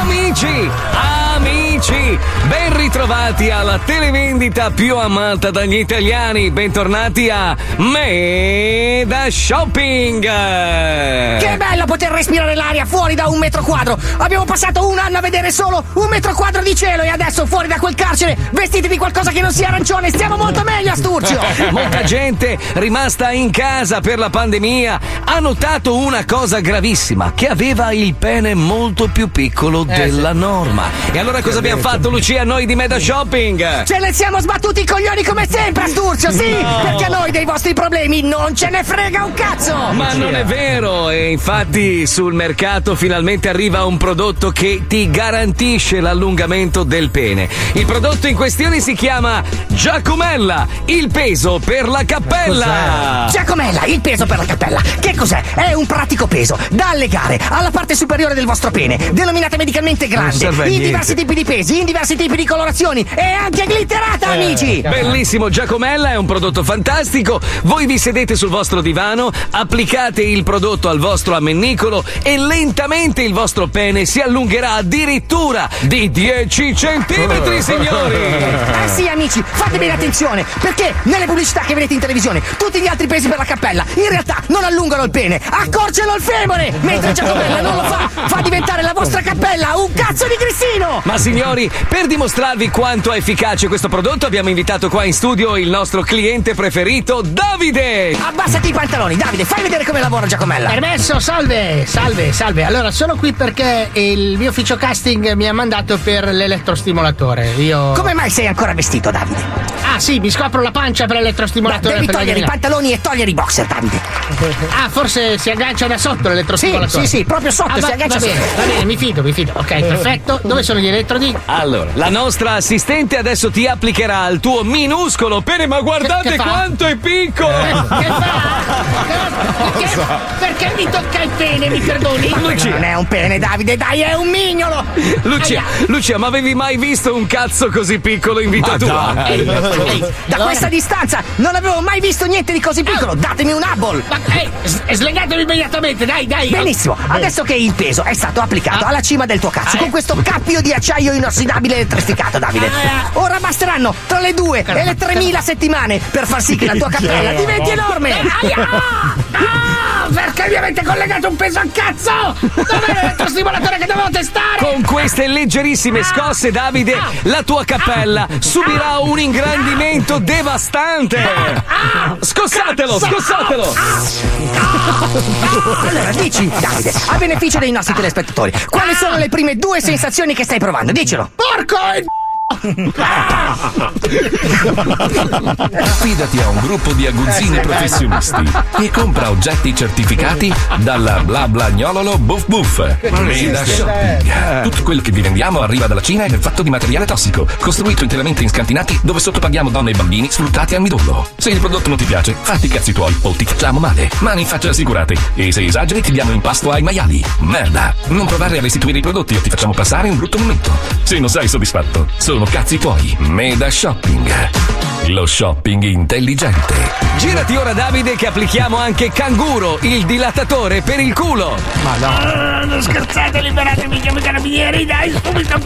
Amici, amici, ben ritrovati alla televendita più amata dagli italiani. Bentornati a Meda Shopping. Che bello poter respirare l'aria fuori da un metro quadro! Abbiamo passato un anno a vedere solo un metro quadro di cielo e adesso fuori da quel carcere vestiti di qualcosa che non sia arancione stiamo molto meglio a Sturcio! Molta gente rimasta in casa per la pandemia ha notato una cosa gravissima, che aveva il pene molto più piccolo della norma. E allora cosa abbiamo fatto Lucia noi di Meda Shopping? Ce ne siamo sbattuti i coglioni come sempre a Sturcio, sì! No. Perché a noi dei vostri problemi non ce ne frega un cazzo! Ma non è vero, e infatti sul mercato finalmente arriva un prodotto che ti garantisce l'allungamento del pene. Il prodotto in questione si chiama Giacomella, il peso per la cappella. Giacomella, il peso per la cappella. Che cos'è? È un pratico peso da allegare alla parte superiore del vostro pene, denominata medicalmente grande, in diversi tipi di pesi, in diversi tipi di colorazioni e anche glitterata, amici! Bellissimo Giacomella, è un prodotto fantastico. Voi vi sedete sul vostro divano, applicate il prodotto al vostro ammennicolo e lentamente il vostro pene si allungherà addirittura di 10 centimetri, signori. Eh sì, amici, fate bene attenzione, perché nelle pubblicità che vedete in televisione, tutti gli altri pesi per la cappella, in realtà non allungano il pene, accorciano il femore, mentre Giacomella non lo fa, fa diventare la vostra cappella un cazzo di grissino! Ma signori, per dimostrarvi quanto è efficace questo prodotto, abbiamo invitato qua in studio il nostro cliente preferito, Davide! Abbassati i pantaloni, Davide, fai vedere come lavora Giacomella. Permesso, salve, salve, salve. Allora, sono qui perché il mio ufficio casting mi ha mandato per l'elettrostimolatore. Io. Come mai sei ancora vestito, Davide? Ah, sì, mi scopro la pancia per l'elettrostimolatore. Devi per togliere i pantaloni e togliere i boxer, Davide. Ah, forse si aggancia da sotto l'elettrostimolatore. Sì, sì, sì, proprio sotto, Ah, si va- aggancia va bene, sotto. Va bene, mi fido, mi fido. Ok, perfetto. Dove sono gli elettrodi? Allora, la nostra assistente adesso ti applicherà al tuo minuscolo pene, ma guardate Che- che quanto è piccolo! Eh, che fa? Perché, perché mi tocca il pene, mi perdoni? Lucia. Non è un pene, Davide, dai, è un mignolo! Lucia, Aia. Lucia, ma avevi mai visto un cazzo così piccolo in vita Ma tua? dai. Ehi, ehi, Da questa distanza non avevo mai visto niente di così piccolo, datemi un abol! Ma ehi, slegatemi immediatamente, dai, dai. Benissimo, adesso che il peso è stato applicato Ah. alla cima del tuo cazzo Ah, con eh. questo cappio di acciaio inossidabile elettrificato, Davide. Ah. Ora basteranno tra le due e le 3000 settimane per far sì che la tua cappella diventi enorme. Aia! Ah, mi avete collegato un peso al cazzo? Dov'è l'elettrostimolatore che dovevo testare? Con queste leggerissime scosse, Davide, Ah. la tua cappella subirà un ingrandimento devastante. Ah. Scossatelo, scossatelo. Allora, dici, Davide, a beneficio dei nostri telespettatori, quali sono le prime due sensazioni che stai provando? Dicelo. Porco il Affidati a un gruppo di aguzzini professionisti e compra oggetti certificati dalla bla blagnololo Buff Buff. Meda Shopping. Tutto quello che vi vendiamo arriva dalla Cina ed è fatto di materiale tossico, costruito interamente in scantinati dove sottopaghiamo donne e bambini sfruttati a midollo. Se il prodotto non ti piace, fatti i cazzi tuoi o ti facciamo male. Mani in faccia assicurate. E se esageri ti diamo in pasto ai maiali. Merda. Non provare a restituire i prodotti o ti facciamo passare un brutto momento. Se non sei soddisfatto, sono cazzi tuoi. Meda Shopping. Lo shopping intelligente. Girati ora Davide che applichiamo anche Canguro, il dilatatore per il culo. Ma Ah, non scherzate, liberatemi, chiamo i carabinieri, dai, subito.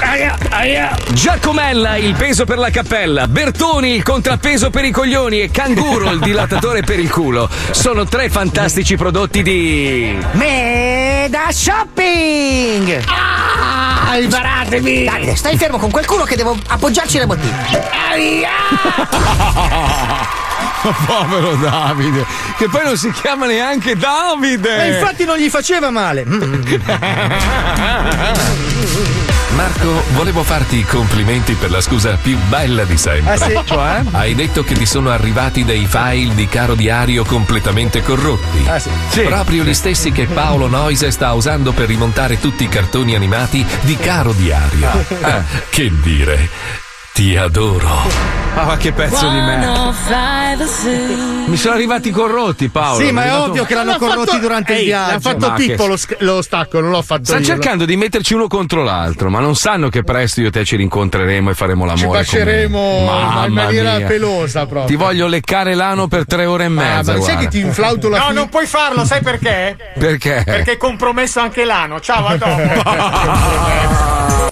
Aia, aia. Giacomella, il peso per la cappella. Bertoni, il contrappeso per i coglioni. E Canguro, il dilatatore per il culo. Sono tre fantastici prodotti di. Meda Shopping! Ah, liberatemi! Davide, stai fermo con quel culo che devo appoggiarci le bottiglie. Povero Davide, che poi non si chiama neanche Davide. E infatti non gli faceva male. Marco, volevo farti i complimenti per la scusa più bella di sempre. Ah, sì? Cioè? Hai detto che ti sono arrivati dei file di caro diario completamente corrotti. Ah, sì. Sì. Proprio gli stessi che Paolo Noise sta usando per rimontare tutti i cartoni animati di caro diario. Ah, che dire. Ti adoro. Ah, ma che pezzo di merda. Mi sono arrivati corrotti, Paolo. Sì, ma è arrivato- ovvio che l'hanno L'ha fatto- corrotti durante il Ehi, viaggio. L'ha fatto Ma che- Pippo lo, sc- lo stacco, non l'ho fatto Stanno io. cercando di metterci uno contro l'altro, ma non sanno che presto io e te ci rincontreremo e faremo Ci l'amore. baceremo come- ma Mamma in maniera mia. pelosa proprio. Ti voglio leccare l'ano per tre ore e Ah, mezza. ma sai che ti inflauto la No, fi- non puoi farlo, sai perché? Perché? Perché è compromesso anche l'ano. Ciao, a dopo.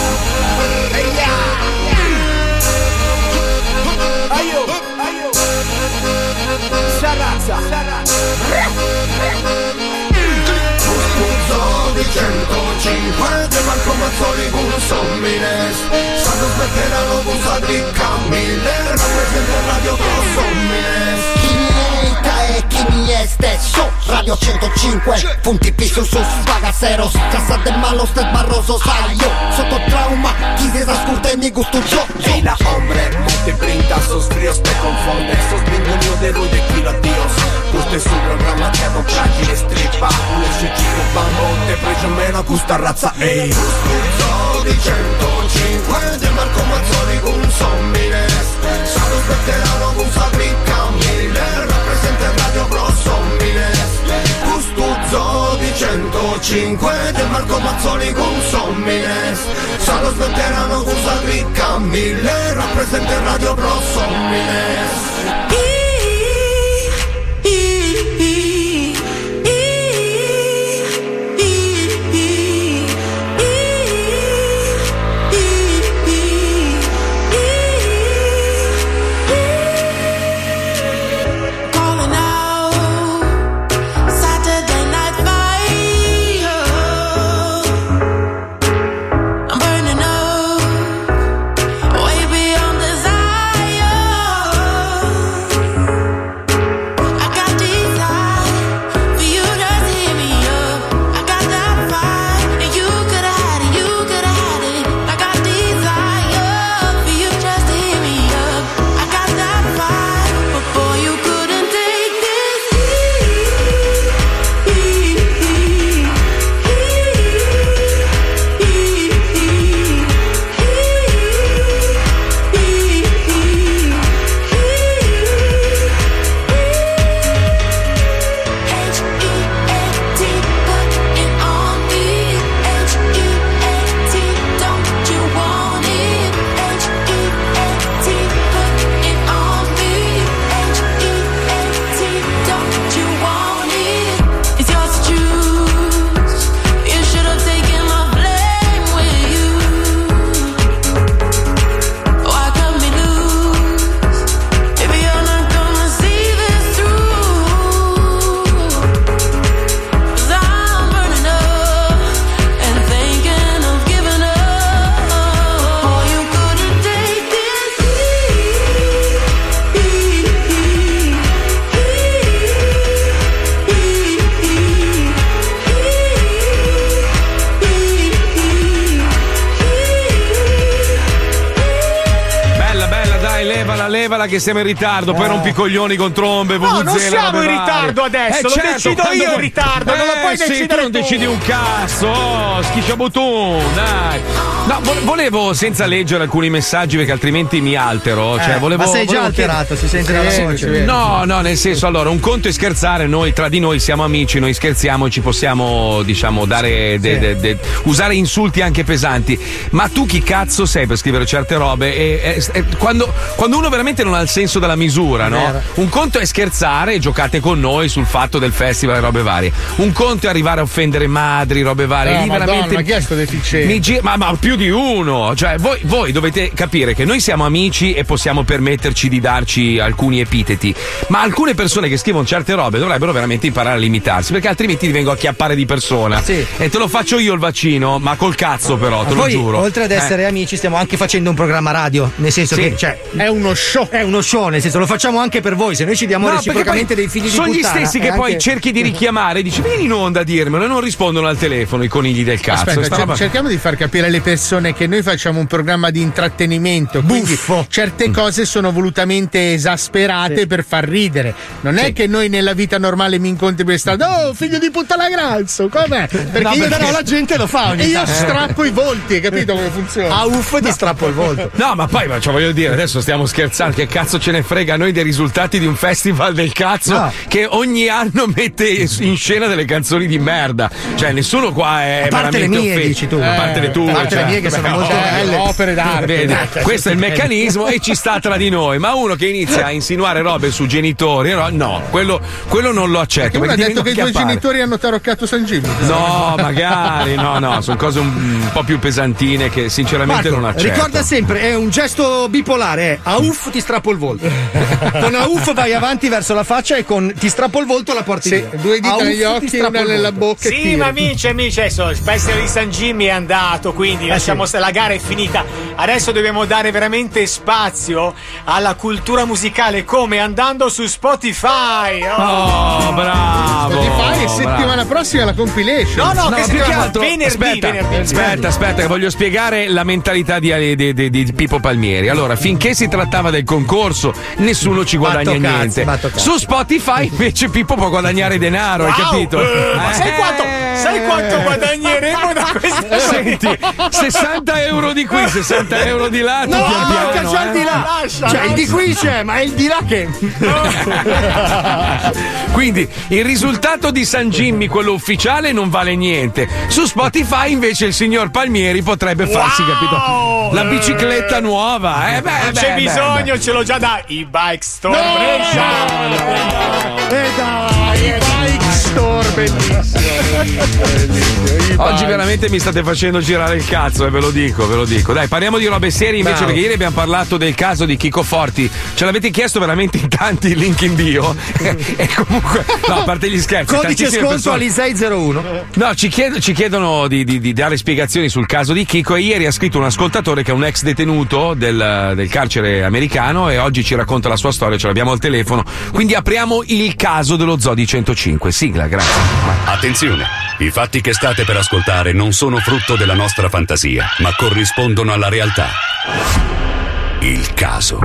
Radio 105, punti pi sus sus bagaceros. Casa de malos desbarrosos, ay yo. Soto trauma, quise das curte ni gusto yo. Hombre, no te brinda, sos fríos te confunde Sos ninguno de ruido y tiro a tíos Questo è sul programma che non fragile strippa. Un chico bambo, te pregio meno questa razza, ehi. Scuso di 105 De Marco Mazzoli con Sommines Sanno smetteranno con Sadri Camille Rappresenta Radio Pro Sommines Custuzzo di 105 De Marco Mazzoli con Sommines Sanno smetteranno con Sadri Camille Rappresenta Radio Pro Calling levala che siamo in ritardo, poi rompi i coglioni con trombe, No, non siamo in ritardo adesso, Eh, lo certo, decido io vuoi- ritardo, non lo puoi Eh, sì, decidere tu. non decidi un cazzo, oh, schisciabutun, dai. No, vo- volevo senza leggere alcuni messaggi perché altrimenti mi altero, cioè Eh, volevo ma sei già alterato, si sente Sì, voce. No, no, nel senso, allora, un conto è scherzare, noi tra di noi siamo amici, noi scherziamo e ci possiamo, diciamo, dare de- de- de- usare insulti anche pesanti. Ma tu chi cazzo sei per scrivere certe robe? E, e- e- quando, quando uno veramente non ha il senso della misura, no? Un conto è scherzare e giocate con noi sul fatto del festival e robe varie. Un conto è arrivare a offendere madri, robe varie. No, Lì Madonna, veramente. ma chi è sto deficiente? Mi gi- ma, ma più di uno, cioè voi, voi dovete capire che noi siamo amici e possiamo permetterci di darci alcuni epiteti, ma alcune persone che scrivono certe robe dovrebbero veramente imparare a limitarsi, perché altrimenti ti vengo a chiappare di persona. E te lo faccio io il vaccino, ma col cazzo però, te Ma lo poi, giuro. oltre ad Eh. essere amici, stiamo anche facendo un programma radio. Nel senso Sì. che cioè, è uno show. È uno show, nel senso lo facciamo anche per voi. Se noi ci diamo No, reciprocamente poi dei figli di sono puttana. gli stessi che poi anche- cerchi di richiamare dici vieni in onda a dirmelo e non rispondono al telefono i conigli del cazzo. Aspetta, cer- roba- cerchiamo di far capire alle persone che noi facciamo un programma di intrattenimento, quindi certe Mm. cose sono volutamente esasperate per far ridere. Non è che noi nella vita normale mi incontri per strada, oh figlio di puttana granzo, com'è? Perché No, io però la gente lo fa ogni E io strappo i volti, hai capito come funziona? Ah, uff, ti strappo il volto. No, ma poi, ma, cioè, voglio dire, adesso stiamo scherzando, che cazzo ce ne frega a noi dei risultati di un festival del cazzo No. che ogni anno mette in scena delle canzoni di merda. Cioè, nessuno qua è A parte le veramente mie, offeso. dici tu. A parte le tue, A parte le cioè, mie che sono molto belle. opere d'arte. Questo è il meccanismo e ci sta tra di noi. Ma uno che inizia a insinuare robe su genitori, no, quello, quello non lo accetto. Uno ha perché detto che i tuoi genitori hanno taroccato San Jimmy. No, magari, no, no, sono cose un, un po' più pesantine che sinceramente Marco, non accetto. ricorda sempre, è un gesto bipolare, è a uff ti strappo il volto. con a uff vai avanti verso la faccia e con ti strappo il volto la porti Sì, via. due dita A negli occhi e strappo una nella bocca e Sì, ma amici, amici, adesso il Festival di San Jimmy è andato, quindi lasciamo stare, la gara è finita. Adesso dobbiamo dare veramente spazio alla cultura musicale come andando su Spotify. Oh, bravo! Spotify e bravo. settimana prossima la compilation. No, no, No, che più che altro, venerdì, aspetta, venerdì. aspetta, aspetta, che voglio spiegare la mentalità di, di- di- di Pippo Palmieri. Allora, finché si trattava del concorso, nessuno ci guadagna Batto niente. batto cazzi. Su Spotify invece Pippo può guadagnare denaro, hai Wow! capito? Eh, Ma Eh, sai quanto, sai quanto guadagneremo da questa Senti, 60 euro di qui, 60 euro di là, No, manca già il eh. di là. Lascia, cioè, il di qui c'è, ma è il di là che. Quindi il risultato di San Jimmy, quello ufficiale, non vale niente. Su Spotify invece il signor Palmieri potrebbe farsi, capito? La bicicletta nuova, eh? Beh, Non beh, c'è beh, bisogno, ce l'ho già da e-bike store No! Brescia. E dai, e Bike Store, bellissimo. Bellissimo. Oggi veramente mi state facendo girare il cazzo, e ve lo dico, ve lo dico. Dai, parliamo di robe serie invece, Bravo. perché ieri abbiamo parlato del caso di Chico Forti. Ce l'avete chiesto veramente in tanti link in bio. e comunque, no, a parte gli scherzi. Codice sconto persone- Alisei01. No, ci, chied- ci chiedono di, di- di dare spiegazioni sul caso di Chico e ieri ha scritto un ascoltatore che è un ex detenuto del, del carcere americano e oggi ci racconta la sua storia, ce l'abbiamo al telefono. Quindi apriamo il caso dello Zodi 105. Sigla, grazie. Attenzione! I fatti che state per ascoltare non sono frutto della nostra fantasia, ma corrispondono alla realtà. Il caso.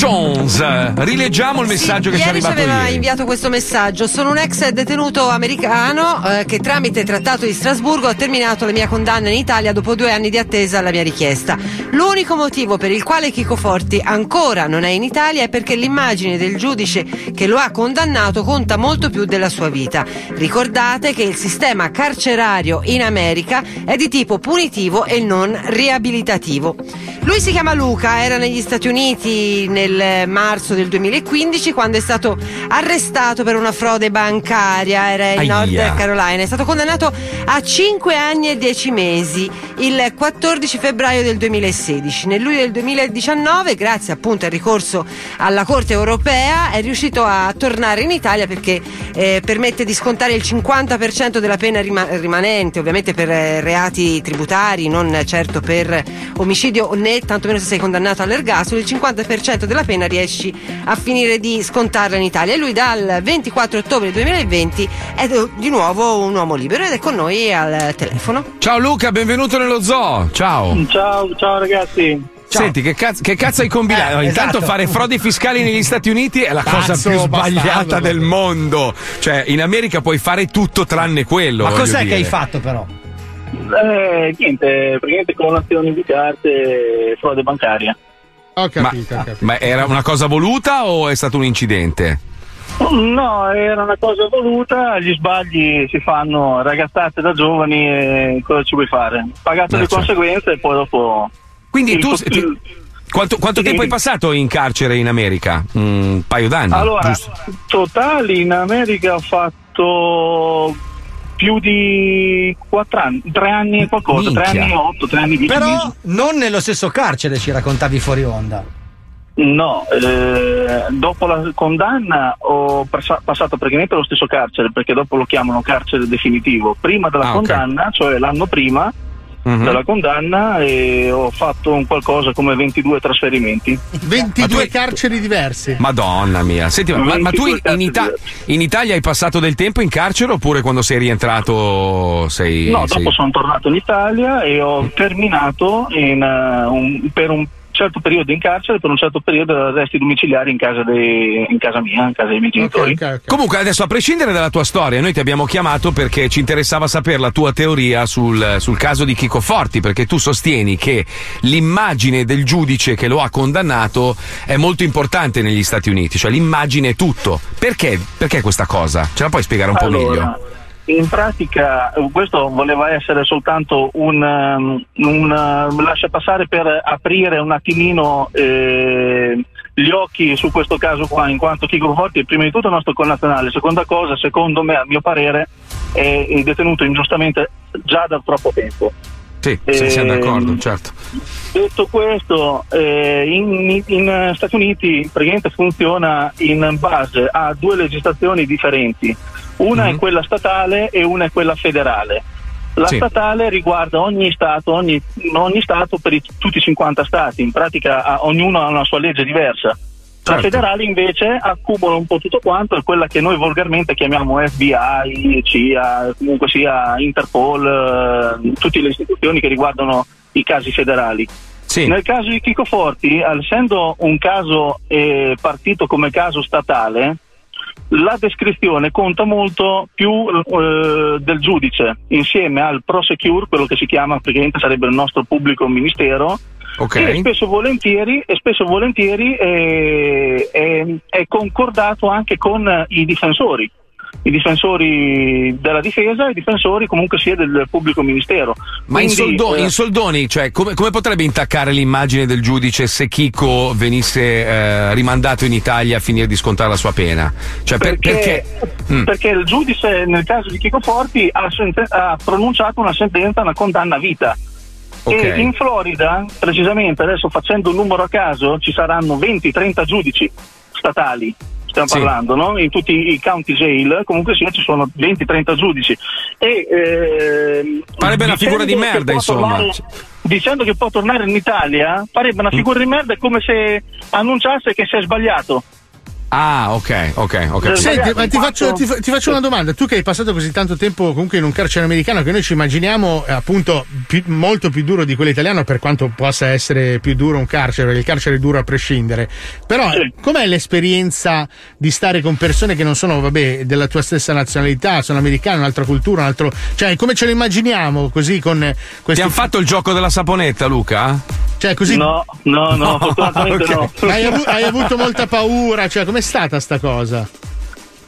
Puccions, rileggiamo il messaggio che ci è Ieri ci arrivato aveva ieri. inviato questo messaggio. Sono un ex detenuto americano eh, che tramite trattato di Strasburgo ha terminato la mia condanna in Italia dopo due anni di attesa alla mia richiesta. L'unico motivo per il quale Chico Forti ancora non è in Italia è perché l'immagine del giudice che lo ha condannato conta molto più della sua vita. Ricordate che il sistema carcerario in America è di tipo punitivo e non riabilitativo. Lui si chiama Luca, era negli Stati Uniti nel marzo del 2015 quando è stato arrestato per una frode bancaria, era in Aia. North Carolina, è stato condannato a 5 anni e 10 mesi il 14 febbraio del 2016. Nel luglio del 2019, grazie appunto al ricorso alla Corte europea, è riuscito a tornare in Italia perché eh, permette di scontare il 50% della pena rima- rimanente, ovviamente per eh, reati tributari, non certo per omicidio né tantomeno se sei condannato all'ergastolo, il 50% della pena riesci a finire di scontarla in Italia. E lui dal 24 ottobre 2020 è di nuovo un uomo libero ed è con noi al telefono. Ciao Luca, benvenuto nello zoo. Ciao. Ciao, ciao ragazzi. Senti, che cazzo, che cazzo hai combinato? Eh, Intanto esatto. fare frodi fiscali negli Stati Uniti è la cosa Pazzo, più sbagliata bastardo. del mondo. Cioè, in America puoi fare tutto tranne quello. Ma cos'è che dire. hai fatto però? Eh, niente, praticamente clonazioni di carte e frode bancaria. Ho Ma, ma era una cosa voluta o è stato un incidente? No, era una cosa voluta, gli sbagli si fanno ragazzate da giovani e cosa ci vuoi fare? Pagato Eh, le certo. conseguenze e poi dopo... Quindi il- tu. il- ti- quanto quanto Sì. tempo hai passato in carcere in America? Un paio d'anni. Allora, giusto? totali in America ho fatto più di 4 anni, 3 anni e qualcosa, 3 Minchia. anni e 8, 3 anni e 10 Però mesi. non nello stesso carcere ci raccontavi fuori onda. No, eh, dopo la condanna ho passa- passato praticamente allo stesso carcere, perché dopo lo chiamano carcere definitivo. Prima della Ah, condanna, cioè l'anno prima Mhm. della condanna, e ho fatto un qualcosa come 22 trasferimenti. 22 carceri diverse. Madonna mia. Senti, ma, ma tu in, 22 in Ita- in Italia hai passato del tempo in carcere oppure quando sei rientrato sei. No, sei- dopo sono tornato in Italia e ho terminato in, eh, un- per un certo periodo in carcere, per un certo periodo arresti domiciliari in casa, dei- in casa mia, in casa dei miei genitori. Comunque, adesso a prescindere dalla tua storia, noi ti abbiamo chiamato perché ci interessava sapere la tua teoria sul, sul caso di Chico Forti, perché tu sostieni che l'immagine del giudice che lo ha condannato è molto importante negli Stati Uniti, cioè l'immagine è tutto. Perché? Perché questa cosa? Ce la puoi spiegare un po' Allora, meglio? In pratica eh, questo voleva essere soltanto un, um, un, uh, lascia passare per aprire un attimino eh, gli occhi su questo caso qua, in quanto Chico Forti è prima di tutto il nostro connazionale, seconda cosa, secondo me, a mio parere, è, è detenuto ingiustamente già da troppo tempo. Sì, sì, siamo Ehm, d'accordo, certo. Detto questo, eh, in, in, eh, Stati Uniti praticamente funziona in base a due legislazioni differenti. Una è quella statale e una è quella federale. La Sì. statale riguarda ogni Stato, ogni, ogni Stato per i- tutti i 50 Stati, in pratica ha- ognuno ha una sua legge diversa. La Certo. federale invece accumula un po' tutto quanto, è quella che noi volgarmente chiamiamo FBI, CIA, comunque sia Interpol, eh, tutte le istituzioni che riguardano i casi federali. Nel caso di Chico Forti, essendo un caso eh, partito come caso statale, la descrizione conta molto più eh, del giudice insieme al prosecure, quello che si chiama praticamente sarebbe il nostro pubblico ministero. Ok. E spesso volentieri, e spesso volentieri eh, è, è concordato anche con i difensori, i difensori della difesa e i difensori comunque sia del pubblico ministero. Ma in, Quindi, soldo- eh, in soldoni, cioè, come, come potrebbe intaccare l'immagine del giudice se Chico venisse eh, rimandato in Italia a finire di scontare la sua pena? Cioè, per- perché? Mm. perché il giudice nel caso di Chico Forti ha, sente- ha pronunciato una sentenza, una condanna a vita. Ok. E in Florida, precisamente, adesso facendo un numero a caso, ci saranno 20-30 giudici statali. Stiamo Sì. parlando, no? In tutti i county jail, comunque sia, ci sono 20-30 giudici. E, ehm, Farebbe una figura di merda, insomma. tornare- dicendo che può tornare in Italia, farebbe una figura di merda, come se annunciasse che si è sbagliato. Ah, ok, ok, capito. Senti, ma ti faccio, ti ti faccio una domanda. Tu che hai passato così tanto tempo comunque in un carcere americano che noi ci immaginiamo eh, appunto più- molto più duro di quello italiano per quanto possa essere più duro un carcere, perché il carcere è duro a prescindere. Però eh, com'è l'esperienza di stare con persone che non sono, vabbè, della tua stessa nazionalità, sono americane, un'altra cultura, un altro... Cioè, come ce lo immaginiamo così con eh, Ti questi... hanno fatto il gioco della saponetta, Luca? Cioè, così... No, no, no, fortunatamente no. Hai, avu- hai avuto molta paura, cioè, com'è stata sta cosa?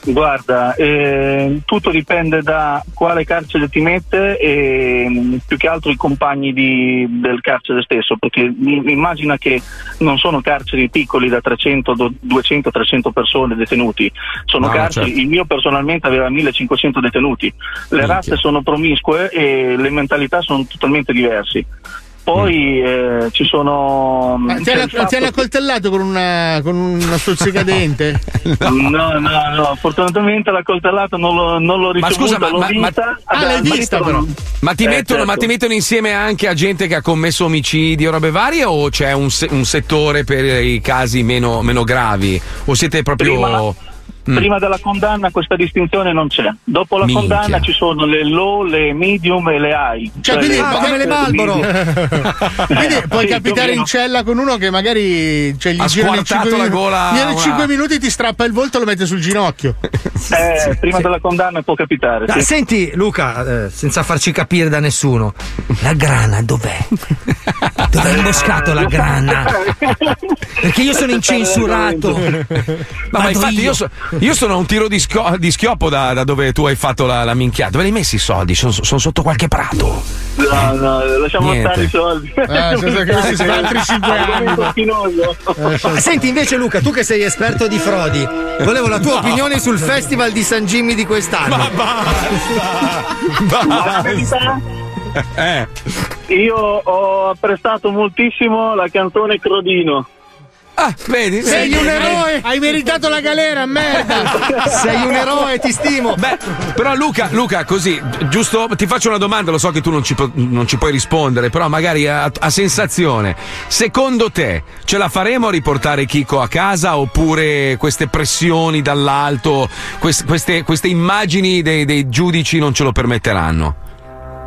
Guarda, eh, tutto dipende da quale carcere ti mette e mh, più che altro i compagni di- del carcere stesso, perché mi- immagina che non sono carceri piccoli da 300, do- 200, 300 persone detenuti, sono No, carceri, certo. il mio personalmente aveva 1500 detenuti, le razze sono promiscue e le mentalità sono totalmente diverse. Poi eh, ci sono... Ma ti hanno, fatto accoltellato con, una, con uno stuzzicadente? No, no, no, fortunatamente la coltellata non l'ho, non l'ho Ma ricevuta, scusa, ma- ma- ma- vista. Ah, Vabbè, l'hai vista, però. non- Ma ti, Eh, mettono, ma certo. ti mettono insieme anche a gente che ha commesso omicidi o robe varie o c'è un, se- un settore per i casi meno, meno gravi? O siete proprio... Prima- Mm. Prima della condanna questa distinzione non c'è. Dopo la Minchia. condanna ci sono le low, le medium e le high. Cioè, quindi, le come le Marlboro. medium. Quindi Eh, puoi sì, capitare in cella con uno che magari cioè, gli Ha squartato 5 la minuti. gola Viene una- 5 minuti, ti strappa il volto e lo mette sul ginocchio. Eh, prima della condanna può capitare. Ah, sì. Senti, Luca, eh, senza farci capire da nessuno, la grana dov'è? Dove hai imboscato la grana? Perché io sono incensurato. Ma, ma infatti io, io. so- io sono a un tiro di, sco- di schioppo da, da dove tu hai fatto la, la minchiata. Dove li hai messi i soldi? Sono, sono sotto qualche prato. No, no, lasciamo Niente. stare i soldi. Eh, senza che questi sono altri 5 anni. Spinoso. Ah, Senti invece Luca, tu che sei esperto di frodi, volevo la tua No. opinione sul festival di San Jimmy di quest'anno. Ma la verità, Eh. io ho apprezzato moltissimo la canzone Crodino. Ah, vedi? Sei vedi? un eroe, hai meritato la galera, merda. Sei un eroe, ti stimo. Beh, però Luca, Luca, così, giusto, ti faccio una domanda, lo so che tu non ci, non ci puoi rispondere, però magari a, a sensazione. Secondo te ce la faremo a riportare Chico a casa oppure queste pressioni dall'alto, quest- queste, queste immagini dei, dei giudici non ce lo permetteranno?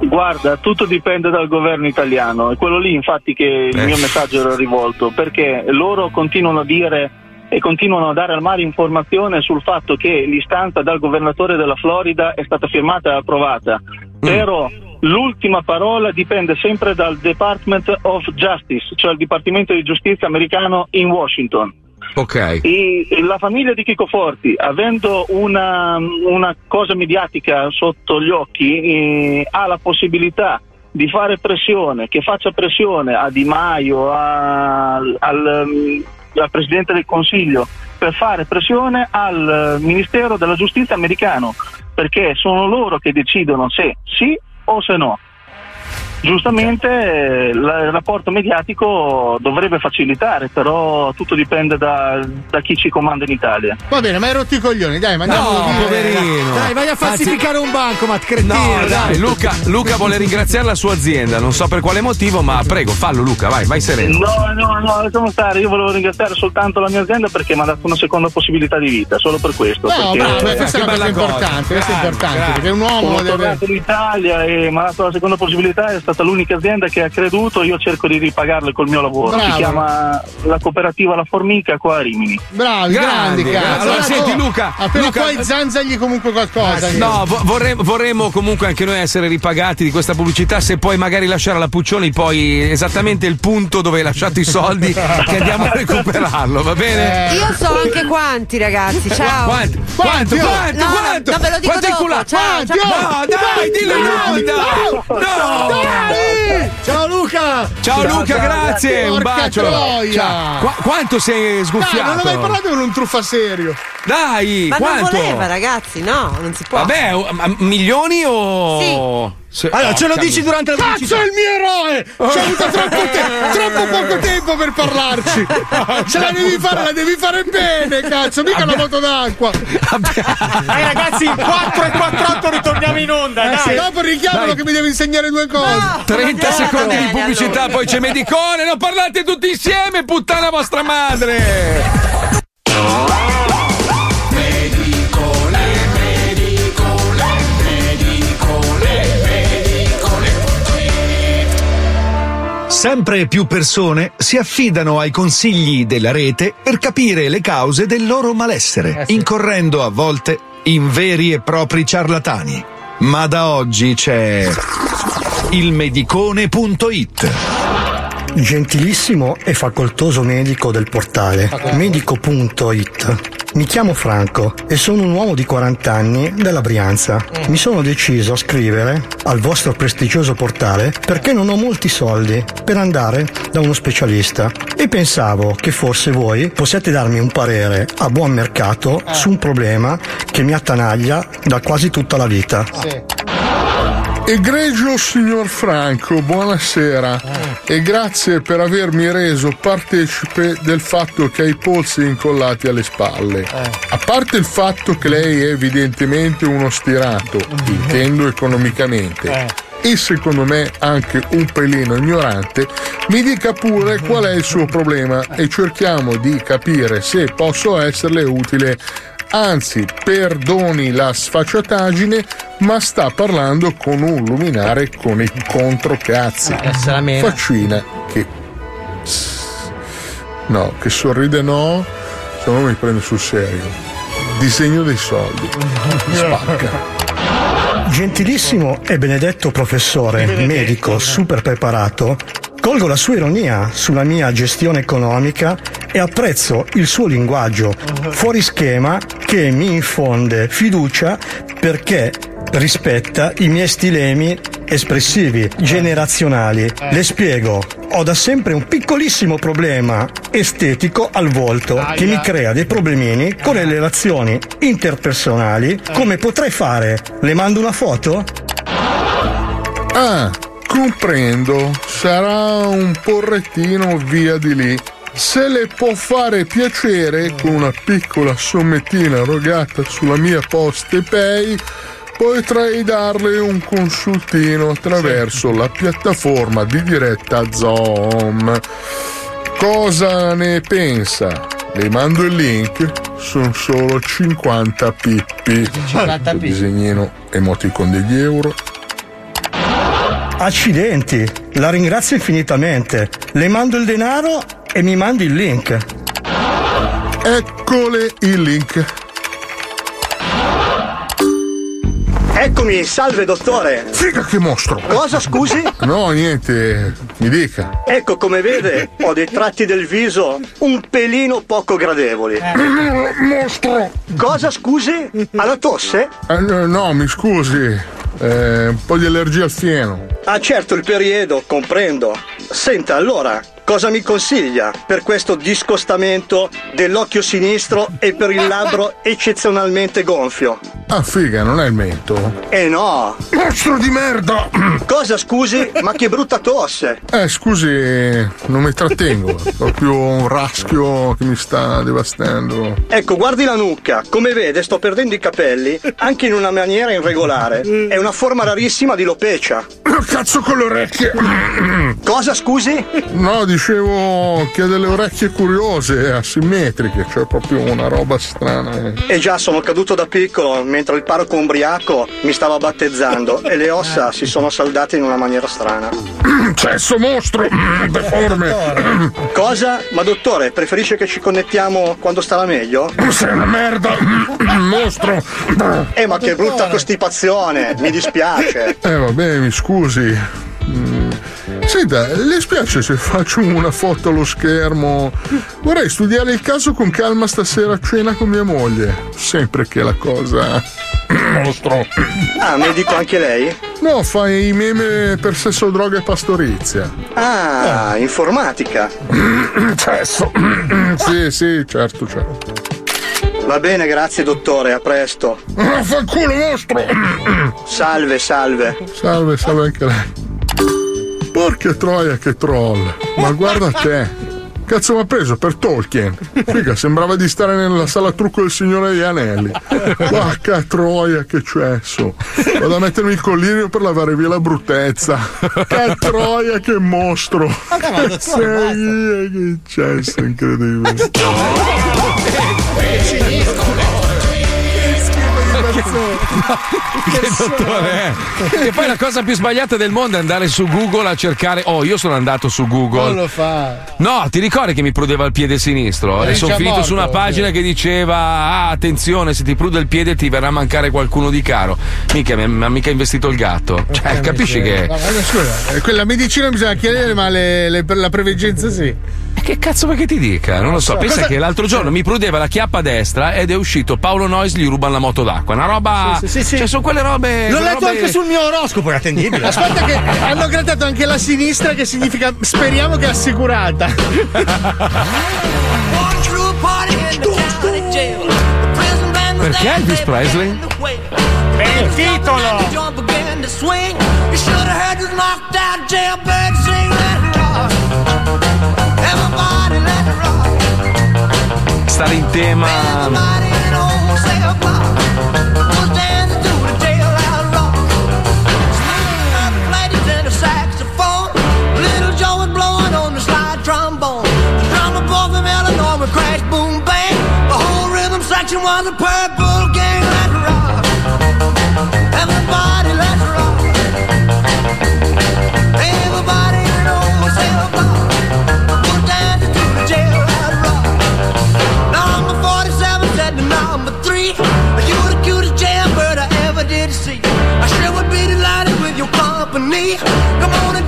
Guarda, tutto dipende dal governo italiano. È quello lì, infatti, che il Eh. mio messaggio era rivolto, perché loro continuano a dire e continuano a dare al mare informazione sul fatto che l'istanza dal governatore della Florida è stata firmata e approvata. Però l'ultima parola dipende sempre dal Department of Justice, cioè il Dipartimento di Giustizia americano in Washington. Ok. E la famiglia di Chico Forti, avendo una, una cosa mediatica sotto gli occhi, eh, ha la possibilità di fare pressione, che faccia pressione a Di Maio, a- al, mm, al Presidente del Consiglio, per fare pressione al Ministero della Giustizia americano, perché sono loro che decidono se sì o se no. Giustamente eh, la- il rapporto mediatico dovrebbe facilitare, però tutto dipende da, da chi ci comanda in Italia. Va bene, ma hai rotto i coglioni, dai, mandiamolo No, via. poverino. Dai, vai a falsificare un bancomat, cretino. No, dai, Luca, Luca vuole ringraziare la sua azienda, non so per quale motivo, ma prego, fallo Luca, vai, vai sereno. No, no, no, lasciamo stare, io volevo ringraziare soltanto la mia azienda perché mi ha dato una seconda possibilità di vita, solo per questo. No, perché, bravo, eh, questa è una cosa importante, questo è importante, grande. perché un uomo Sono deve... tornato in Italia e mi ha dato la seconda possibilità, è stata l'unica azienda che ha creduto, io cerco di ripagarle col mio lavoro. Bravo. Si chiama la cooperativa La Formica qua a Rimini. Bravi, grandi, Grandi, cazzo. allora, senti, Luca, Appena Luca- puoi zanzagli comunque qualcosa. No, vo- vorremmo, vorremmo comunque anche noi essere ripagati di questa pubblicità. Se puoi magari lasciare alla Puccioni poi esattamente il punto dove hai lasciato i soldi, che andiamo a recuperarlo, va bene? Io so anche quanti, ragazzi. Ciao. Quanti? Quanto? Quanto? No, no, quanto? no, ve lo dico dopo. Ciao, Quanti? ciao. No, dai, dillo in onda! No! Dai! Ciao Luca! Ciao Luca, grazie! Un bacio! Ciao. Qua- quanto sei sguffiato? non ho mai parlato con un truffa serio. Dai, Ma quanto? non voleva, ragazzi, no, non si può. Vabbè, milioni o. Sì. Allora, ce lo dici durante la Cazzo pubblicità. è il mio eroe! Ci ha avuto troppo, te- troppo poco tempo per parlarci. Ce la devi fare, la devi fare bene, cazzo, mica una moto d'acqua. Dai ragazzi, in 4 e 48 ritorniamo in onda, Eh sì, dai. dopo richiamalo Dai. che mi deve insegnare due cose. 30 secondi di bene, pubblicità, allora. poi c'è Medicone, non parlate tutti insieme, puttana vostra madre! Sempre più persone si affidano ai consigli della rete per capire le cause del loro malessere, incorrendo a volte in veri e propri ciarlatani. Ma da oggi c'è il medicone.it. Gentilissimo e facoltoso medico del portale medico.it. Mi chiamo Franco e sono un uomo di 40 anni della Brianza. Mi sono deciso a scrivere al vostro prestigioso portale perché non ho molti soldi per andare da uno specialista e pensavo che forse voi possiate darmi un parere a buon mercato su un problema che mi attanaglia da quasi tutta la vita. Egregio signor Franco, buonasera. E grazie per avermi reso partecipe del fatto che ha i polsi incollati alle spalle. A parte il fatto che lei è evidentemente uno stirato, intendo economicamente, e secondo me anche un pelino ignorante, mi dica pure qual è il suo problema e cerchiamo di capire se posso esserle utile Anzi, perdoni la sfacciataggine, ma sta parlando con un luminare con i controcazzi. Mena. Faccina che. No, che sorride no, se no mi prende sul serio. Disegno dei soldi. Spacca. Gentilissimo e benedetto professore, medico super preparato, colgo la sua ironia sulla mia gestione economica e apprezzo il suo linguaggio fuori schema che mi infonde fiducia perché rispetta i miei stilemi espressivi, generazionali. Le spiego, ho da sempre un piccolissimo problema estetico al volto che mi crea dei problemini con le relazioni interpersonali. Come potrei fare? Le mando una foto? Ah, comprendo. Sarà un porrettino via di lì. Se le può fare piacere con una piccola sommettina erogata sulla mia poste pay, potrei darle un consultino attraverso la piattaforma di diretta Zoom. Cosa ne pensa? Le mando il link, sono solo 50 pippi. 50 pippi. Disegnino emoticon degli euro. Accidenti, la ringrazio infinitamente. Le mando il denaro e mi mandi il link. Eccole il link. Eccomi, salve dottore. Figa che mostro! Cosa scusi? No, niente, mi dica. Ecco, come vede, ho dei tratti del viso un pelino poco gradevoli. Mostro! Cosa scusi? Ha la tosse? Eh, no, mi scusi, eh, un po' di allergia al fieno. Ah, certo, il periodo, comprendo. Senta, allora, cosa mi consiglia per questo discostamento dell'occhio sinistro e per il labbro eccezionalmente gonfio? Ah, figa, non è il mento? Eh no! Mostro di merda! Cosa scusi? Ma che brutta tosse! Eh, scusi, non mi trattengo, è proprio un raschio che mi sta devastando. Ecco, guardi la nuca, come vede sto perdendo i capelli anche in una maniera irregolare. È una forma rarissima di lopecia. Cazzo con le orecchie! Cosa scusi? No, dicevo che ha delle orecchie curiose, asimmetriche, cioè proprio una roba strana. E già sono caduto da piccolo mentre il parroco umbriaco mi stava battezzando e le ossa si sono saldate in una maniera strana. Cesso mostro! Deforme! Cosa? Ma dottore, preferisce che ci connettiamo quando starà meglio? Sei una merda! Mostro! Eh, ma che brutta costipazione! Mi dispiace. Eh vabbè, mi scusi. Senta, le spiace se faccio una foto allo schermo? Vorrei studiare il caso con calma stasera a cena con mia moglie. Sempre che la cosa. Mostro. Ah, medico anche lei? No, fai i meme per sesso, droga e pastorizia. Ah, informatica. Cesso. sì, sì, certo, certo. Va bene, grazie dottore, a presto. Fanculo mostro! Salve, salve. Salve, salve anche lei. Porca troia che troll! Ma guarda te! Cazzo mi ha preso per Tolkien? Figa, sembrava di stare nella sala trucco del Signore degli Anelli. Porca troia che cesso! Vado a mettermi il collirio per lavare via la bruttezza. Che troia che mostro! Sei che cesso incredibile. Che dottore è? E poi la cosa più sbagliata del mondo è andare su Google a cercare. Oh, io sono andato su Google. Non lo fa. No, ti ricordi che mi prudeva il piede sinistro? Eh, e sono finito morto, su una pagina che diceva: Ah, attenzione, se ti prude il piede ti verrà a mancare qualcuno di caro. Mica, mi ha mica investito il gatto. Cioè, capisci che. No, ma scusa, eh, quella medicina bisogna chiedere, ma le- le- la preveggenza sì. Che cazzo vuoi che ti dica? Non lo so. Pensa Cosa- che l'altro giorno mi prudeva la chiappa destra ed è uscito Paolo Nois gli rubano la moto d'acqua. Una roba. Sì, sì. Cioè, sono quelle robe. L'ho quelle letto robe- anche sul mio oroscopo, è attendibile. Aspetta che hanno grattato anche la sinistra che significa speriamo che è assicurata. Perché Elvis Presley? Per il titolo! Stare in tema. Company. Come on and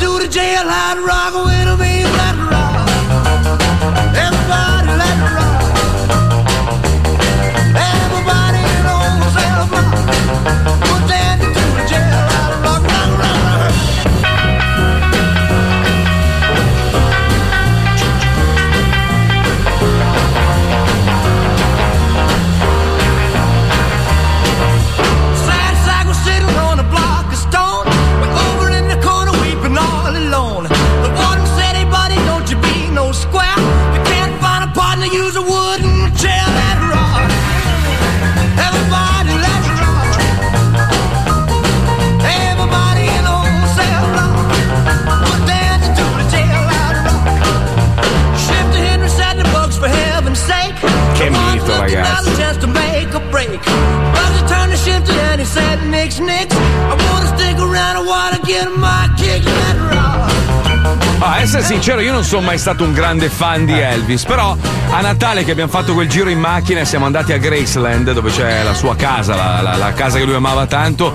essere sincero, io non sono mai stato un grande fan di Elvis, però a Natale che abbiamo fatto quel giro in macchina e siamo andati a Graceland, dove c'è la sua casa, la, la- la casa che lui amava tanto,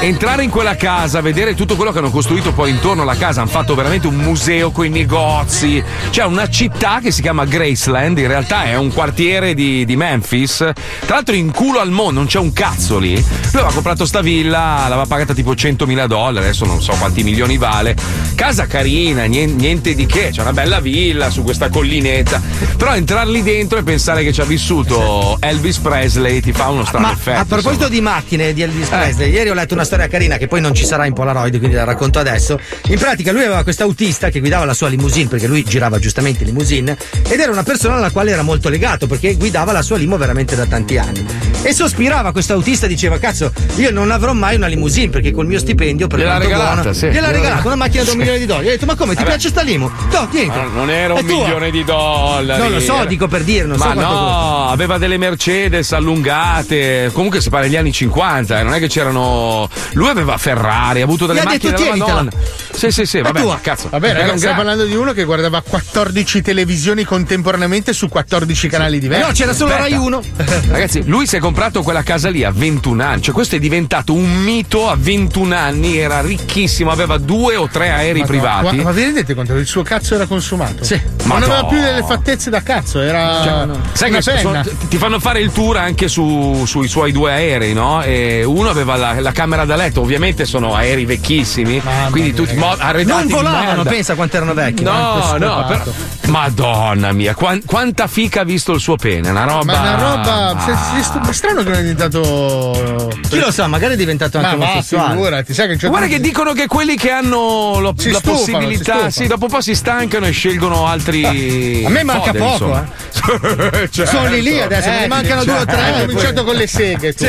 entrare in quella casa, vedere tutto quello che hanno costruito poi intorno alla casa, hanno fatto veramente un museo con i negozi, c'è una città che si chiama Graceland, in realtà è un quartiere di, di Memphis, tra l'altro in culo al mondo, non c'è un cazzo lì, lui aveva comprato sta villa, l'aveva pagata tipo 100.000 dollari, adesso non so quanti milioni vale, casa carina, niente, niente di che, c'è una bella villa su questa collinetta, però entrare lì dentro e pensare che ci ha vissuto Elvis Presley ti fa uno strano Ma effetto. a proposito di macchine di Elvis Presley, ieri ho letto una storia carina che poi non ci sarà in Polaroid, quindi la racconto adesso. In pratica lui aveva questo autista che guidava la sua limousine, perché lui girava giustamente limousine, ed era una persona alla quale era molto legato, perché guidava la sua limo veramente da tanti anni. E sospirava questo autista, diceva, cazzo, io non avrò mai una limousine, perché col mio stipendio per Gliel'ha regalata, buono, sì. Gliel'ha regalata una macchina da un milione di dollari. Gli ho detto, ma come, ti Vabbè. piace sta limo? No, niente. Ma non era È un tua. milione di dollari. Non lo so, era- dico per dire, non Ma so no, aveva delle Mercedes allungate. Comunque si parla degli anni 50, eh, non è che c'erano. Lui aveva Ferrari, ha avuto delle Gli macchine detto, della. Madonna. Sì, sì, sì, vabbè, tua. cazzo. Vabbè, ragazzi, un stiamo parlando di uno che guardava 14 televisioni contemporaneamente su 14 canali diversi. No, c'era solo Aspetta. Rai 1. Ragazzi, lui si è comprato quella casa lì a 21 anni, cioè questo è diventato un mito a 21 anni, era ricchissimo, aveva due o tre aerei Madonna, privati. Ma, ma vi rendete conto? Il suo cazzo era consumato? Sì. Non Madonna. aveva più delle fattezze da cazzo, era Cioè, sai una che so- penna. so- ti fanno fare il tour anche su- sui suoi due aerei, no? E uno aveva la, la camera da letto, ovviamente sono aerei vecchissimi, quindi tutti mo- arredati Non volavano, pensa quanto erano vecchi. No, no, però. Madonna mia, quan- quanta fica ha visto il suo pene? Una roba. Ma una roba. Ma- se- se- sto- ma strano che non è diventato. Chi lo sa, magari è diventato anche Ma omosessuale. figurati, sai che c'è Guarda che dicono che quelli che hanno lo- la stufano, si possibilità, sì, dopo un po' si stancano e scelgono altri. A me manca foderi, poco, insomma. Certo. Sono lì lì adesso, me ne mancano due o tre. Hai cominciato con le seghe. Tu.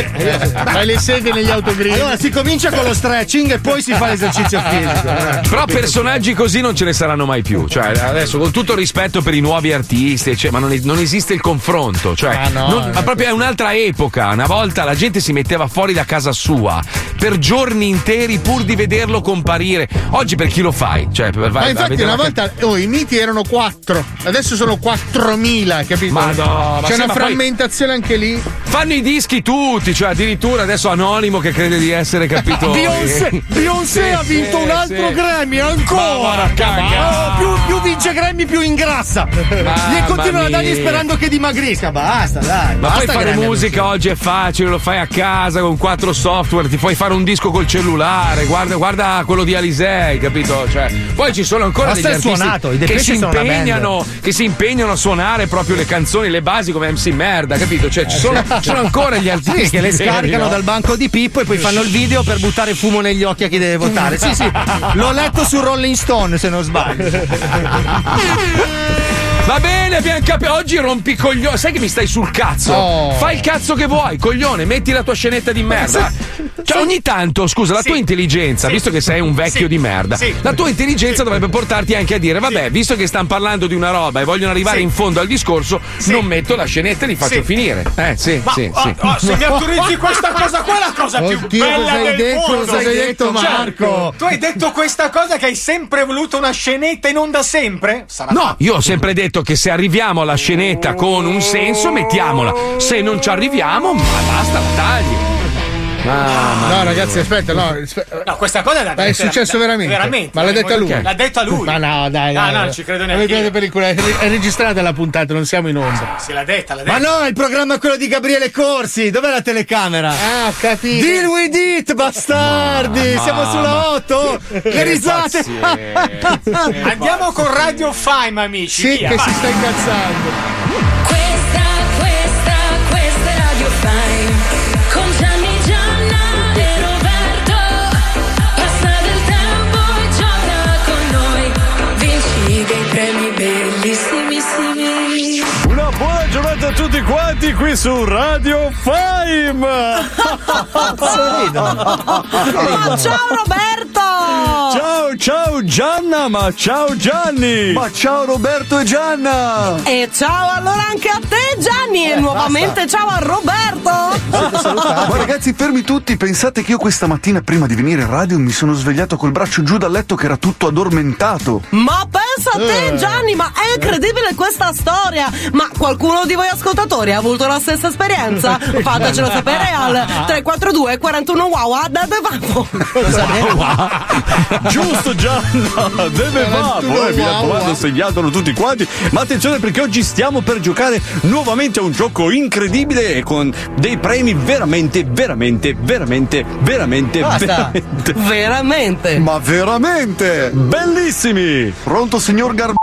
Fai le seghe negli autogrill. Allora si comincia con lo stretching e poi si fa l'esercizio fisico. Però personaggi così non ce ne saranno mai più. Cioè, adesso con tutto il rispetto per i nuovi artisti, cioè, ma non, non esiste il confronto. Cioè, Ma no, non- ma proprio è un'altra epoca. Una volta la gente si metteva fuori da casa sua per giorni interi pur di vederlo comparire. Oggi per chi lo fai? Cioè, per, Ma vai- infatti una volta oh, i miti erano 4, adesso sono 4.000, capito? Madonna, ma C'è sì, una ma poi- frammentazione anche lì. Fanno i dischi tutti, cioè addirittura adesso Anonimo che crede di essere capito. Beyoncé, Beyoncé Sì, ha vinto sì, un altro sì. Grammy Ma ancora. a cagare. Oh, più, più vince Grammy più ingrassa. Gli continuano a dargli sperando che dimagrisca. Basta, dai. Ma basta poi fare Grammy musica oggi è facile, lo fai a casa con quattro software, ti puoi fare un disco col cellulare, guarda, guarda quello di Alisei, capito? Cioè, poi ci sono ancora Basta degli suonato, i che si, impegnano, che si impegnano a suonare proprio le canzoni, le basi come MC Merda, capito? Cioè, ci sono, ci sono ancora gli artisti Sì, che le scaricano no? dal banco di Pippo e poi fanno il video per buttare fumo negli occhi a chi deve votare. Sì, sì, l'ho letto su Rolling Stone se non sbaglio. Va bene, abbiamo capito. Oggi rompi coglione. Sai che mi stai sul cazzo? Oh. Fai il cazzo che vuoi, coglione. Metti la tua scenetta di merda. Cioè, ogni tanto, scusa, la tua intelligenza, visto che sei un vecchio di merda, la tua intelligenza dovrebbe portarti anche a dire: vabbè, visto che stanno parlando di una roba e vogliono arrivare in fondo al discorso, non metto la scenetta e li faccio Sì. finire. Eh, sì, Ma sì, oh, sì. oh, se mi autorizzi questa cosa qua è la cosa più Oddio, bella cosa hai del detto? mondo. Cosa hai detto, Marco? tu hai detto questa cosa che hai sempre voluto una scenetta in onda sempre? Sarà No, io ho sempre detto che se arriviamo alla scenetta con un senso, mettiamola. Se non ci arriviamo, ma basta, la tagli. Mamma No, mia. ragazzi, aspetta, no. aspe- No, questa cosa l'ha Ma è detta- successo veramente? Veramente. Ma l'ha detto a lui? L'ha detto a lui. Ma no, dai, No, dai. no, non ci credo neanche. culo. È è registrata la puntata, non siamo in onda. Se l'ha detta, l'ha detta. Ma no, il programma è quello di Gabriele Corsi. Dov'è la telecamera? Ah, ho capito. Deal with it, bastardi! Siamo sulla 8! Le risate! Andiamo con Radio Fime, amici. Sì, via, che vai. si sta incazzando. Buona giornata a tutti quanti qui su Radio Fime! Ma ciao Roberto! Ciao, Gianna, ma ciao Gianni! Ma ciao Roberto e Gianna! E ciao allora anche a te Gianni e nuovamente ciao a Roberto! Ma ragazzi, fermi tutti, pensate che io questa mattina prima di venire in radio mi sono svegliato col braccio giù dal letto che era tutto addormentato. Ma pensa a te Eh. Gianni, ma è incredibile questa storia! Ma qualcuno di voi ascoltatori ha avuto la stessa esperienza? Fatecelo sapere al 342 41 wow, date vapo! Gianna, deve va, poi mi raccomando segnatelo tutti quanti, ma attenzione perché oggi stiamo per giocare nuovamente a un gioco incredibile e con dei premi veramente, veramente, veramente, veramente, Basta. veramente. Veramente? Ma veramente? Bellissimi! Pronto signor Gar...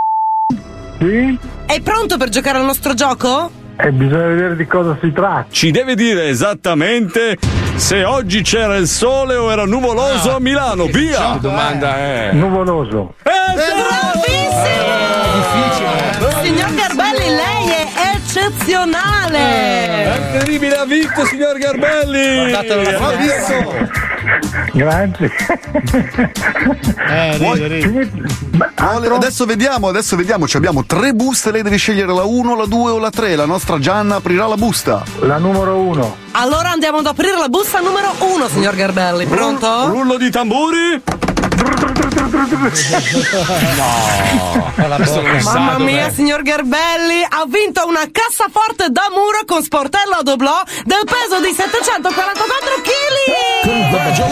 Sì? È pronto per giocare al nostro gioco? E bisogna vedere di cosa si tratta. Ci deve dire esattamente se oggi c'era il sole o era nuvoloso a Milano, via! Che domanda è? Nuvoloso. Bravissimo! Signor Garbelli, lei è eccezionale! Incredibile, ha vinto signor Garbelli! Guardatelo Ha vinto! Grazie. Eh, Vuoi- Vuole- Adesso vediamo, adesso vediamo. Ci abbiamo tre buste, lei deve scegliere la 1, la 2 o la 3. La nostra Gianna aprirà la busta. La numero 1. Allora andiamo ad aprire la busta numero uno, signor Garbelli. Pronto? Rullo di tamburi? No, Mamma dov'è. mia, signor Garbelli, ha vinto una cassaforte da muro con sportello a doblò del peso di 744 kg!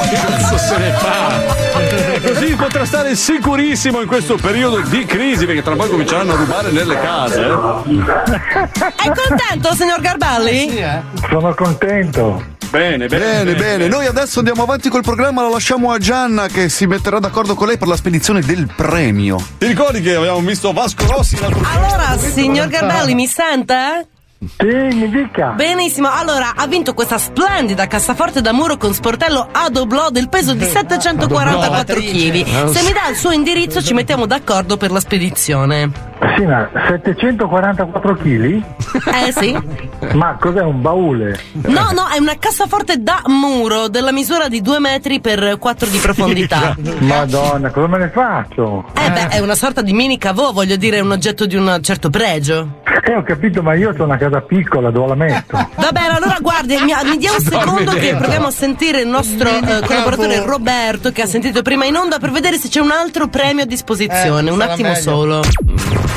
Che cazzo se ne fa? Così potrà stare sicurissimo in questo periodo di crisi, perché tra poi cominceranno a rubare nelle case. eh. È contento, signor Garbelli? Sono contento. Bene, Bene, bene. Noi adesso andiamo avanti col programma, la lasciamo a Gianna che si metterà d'accordo con lei per la spedizione del premio. Ti ricordi che abbiamo visto Vasco Rossi l'altro Allora, signor Garbelli, mi sente? Sì, mi dica. Benissimo, allora ha vinto questa splendida cassaforte da muro con sportello a doblò del peso di 744 kg. Se mi dà il suo indirizzo ci mettiamo d'accordo per la spedizione. Sì, ma 744 kg? Eh sì? Ma cos'è un baule? No, no, è una cassaforte da muro della misura di 2 metri per 4 di profondità. Madonna, cosa me ne faccio? Eh beh, è una sorta di mini cavò, voglio dire, è un oggetto di un certo pregio. Eh, ho capito, ma io ho una casa piccola, dove la metto? Va bene, allora guardi, mi, mi dia un secondo che proviamo a sentire il nostro eh, collaboratore Roberto che ha sentito prima in onda per vedere se c'è un altro premio a disposizione. Eh, un attimo meglio. solo.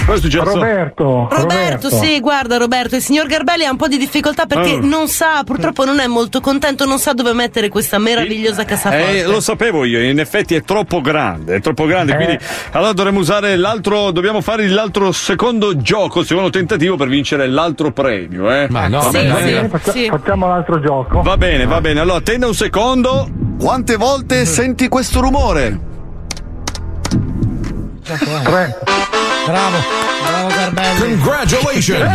Cosa è successo? Roberto, Roberto, sì, guarda Roberto, il signor Garbelli ha un po' di difficoltà perché Oh. non sa, purtroppo non è molto contento, non sa dove mettere questa meravigliosa cassaforte. Eh, lo sapevo io, in effetti è troppo grande, è troppo grande, Eh. quindi allora dovremmo usare l'altro, dobbiamo fare l'altro secondo gioco, il secondo tentativo per vincere l'altro premio, eh? Ma no, va Sì, bene, sì, va bene. Faccia- Sì. Facciamo l'altro gioco. Va bene, va bene, allora attenda un secondo. Quante volte senti questo rumore? Tre. Bravo, bravo. Congratulations!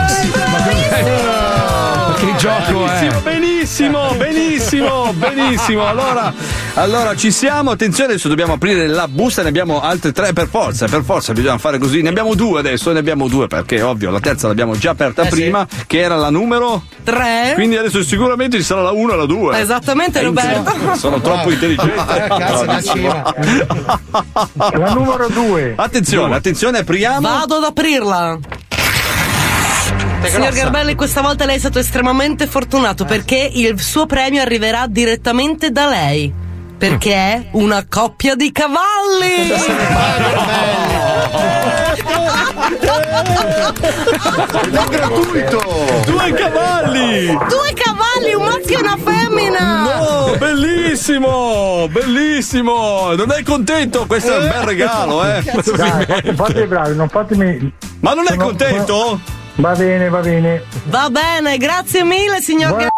Che gioco è? Benissimo, benissimo, benissimo, benissimo. Allora, Allora ci siamo, attenzione, adesso dobbiamo aprire la busta, ne abbiamo altre tre per forza, per forza bisogna fare così. Ne abbiamo due adesso, ne abbiamo due perché ovvio la terza l'abbiamo già aperta Eh, prima, che era la numero Tre. Quindi adesso sicuramente ci sarà la 1 e la 2. Esattamente, Roberto. Sono troppo intelligente. Eh. La numero 2. Attenzione, attenzione, apriamo. Vado ad aprirla. Signor. Garbelli, questa volta lei è stato estremamente fortunato perché il suo premio arriverà direttamente da lei. Perché è una coppia di cavalli! È gratuito! Due cavalli! Due cavalli, un maschio e una femmina! No, bellissimo! Bellissimo! Non è contento? Questo è un bel regalo, eh! Dai, fate i bravi, non fatemi. Ma non è Sono- contento? Va bene, va bene. Va bene, grazie mille, signor Buona-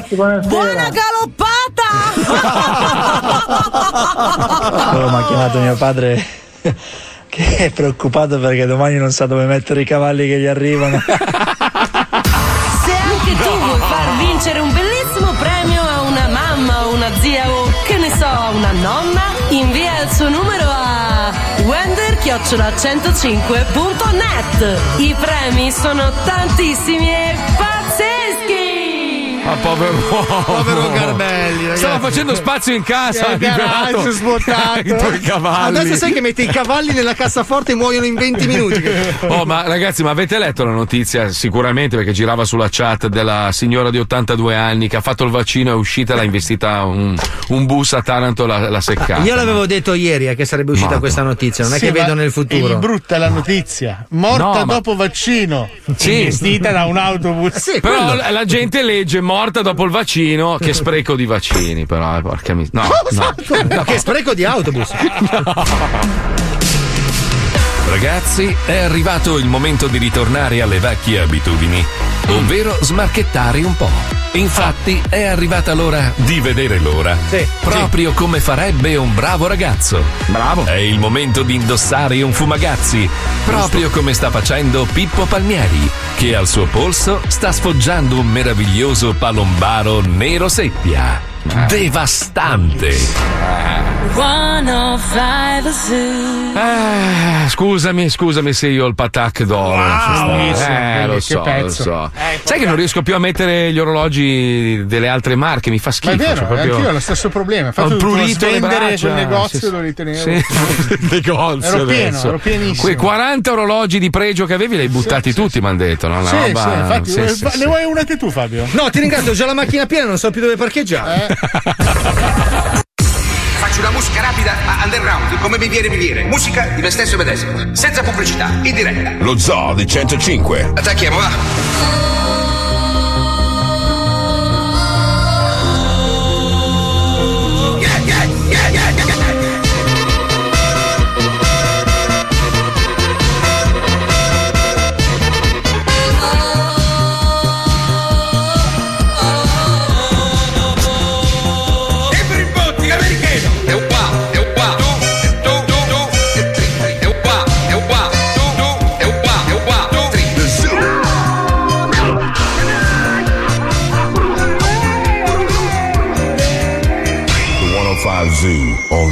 grazie. Buona galoppata! Oh, mi ha chiamato mio padre che è preoccupato perché domani non sa dove mettere i cavalli che gli arrivano. Se anche tu vuoi far vincere un bellissimo premio a una mamma o una zia o che ne so, a una nonna, wender-105.net. I premi sono tantissimi e pazzeschi! Ma povero uomo. Povero Garbelli, ragazzi. Stava facendo spazio in casa. Garage svuotato. i cavalli. Adesso sai che mette i cavalli nella cassaforte e muoiono in 20 minuti. Oh, ma ragazzi, ma avete letto la notizia? Sicuramente perché girava sulla chat della signora di 82 anni che ha fatto il vaccino, è uscita, l'ha investita un, un bus a Taranto, l'ha, l'ha seccata. Io l'avevo detto ieri eh, che sarebbe uscita Madonna. questa notizia, non è Sì, che ma vedo nel futuro. Il brutta è la notizia. Morta No, ma- dopo vaccino. Sì. Investita da un autobus. però la, la gente legge morta dopo il vaccino. Che spreco di vaccini, però, eh, porca miseria. No, no. No, che spreco di autobus. Ragazzi, è arrivato il momento di ritornare alle vecchie abitudini, ovvero smarchettare un po'. Infatti, è arrivata l'ora di vedere l'ora. Proprio come farebbe un bravo ragazzo. Bravo. È il momento di indossare un fumagazzi, proprio come sta facendo Pippo Palmieri, che al suo polso sta sfoggiando un meraviglioso palombaro nero seppia. Devastante. 105 Zoo. Eh, scusami, scusami se io ho il patac d'oro. bellissimo, eh, lo che so, lo so. Eh, Sai che non riesco più a mettere gli orologi delle altre marche, mi fa Ma schifo. è vero, cioè, proprio... anch'io ho lo stesso problema. Infatti Ho prurito le braccia. quel negozio Sì, sì. lo ritenevo. Sì, negozio Ero pieno, adesso. ero pienissimo. Quei 40 orologi di pregio che avevi li hai buttati tutti, mi hanno detto. No? Sì, roba... sì, infatti, sì, eh, sì, sì. ne vuoi una anche tu, Fabio? No, ti ringrazio, ho già la macchina piena, non so più dove parcheggiare. Faccio una musica rapida ma underground, come mi viene mi viene. Musica di me stesso e medesimo. Senza pubblicità, in diretta. Lo zoo di 105. Attacchiamo, va.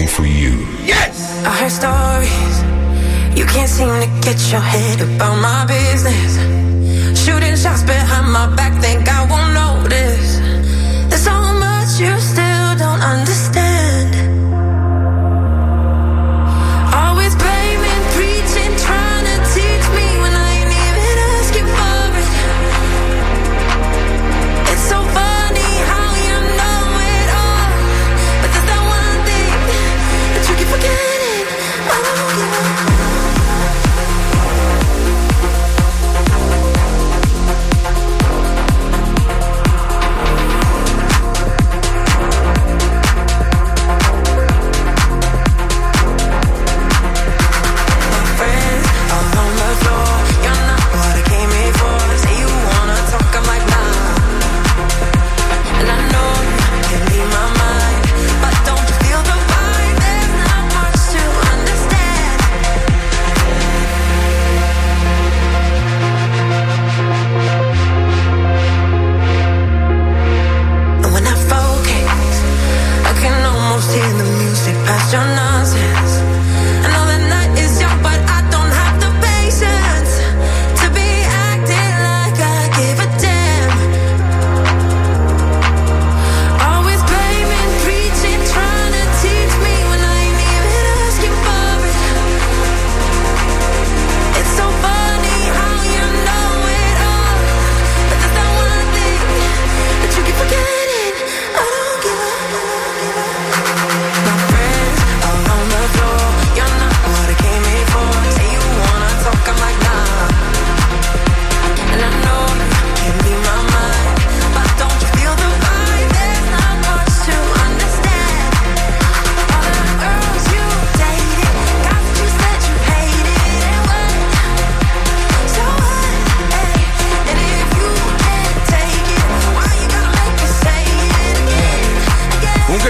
Only for you. Yes! I heard stories. You can't seem to get your head about my business. Shooting shots behind my back, think I won't notice.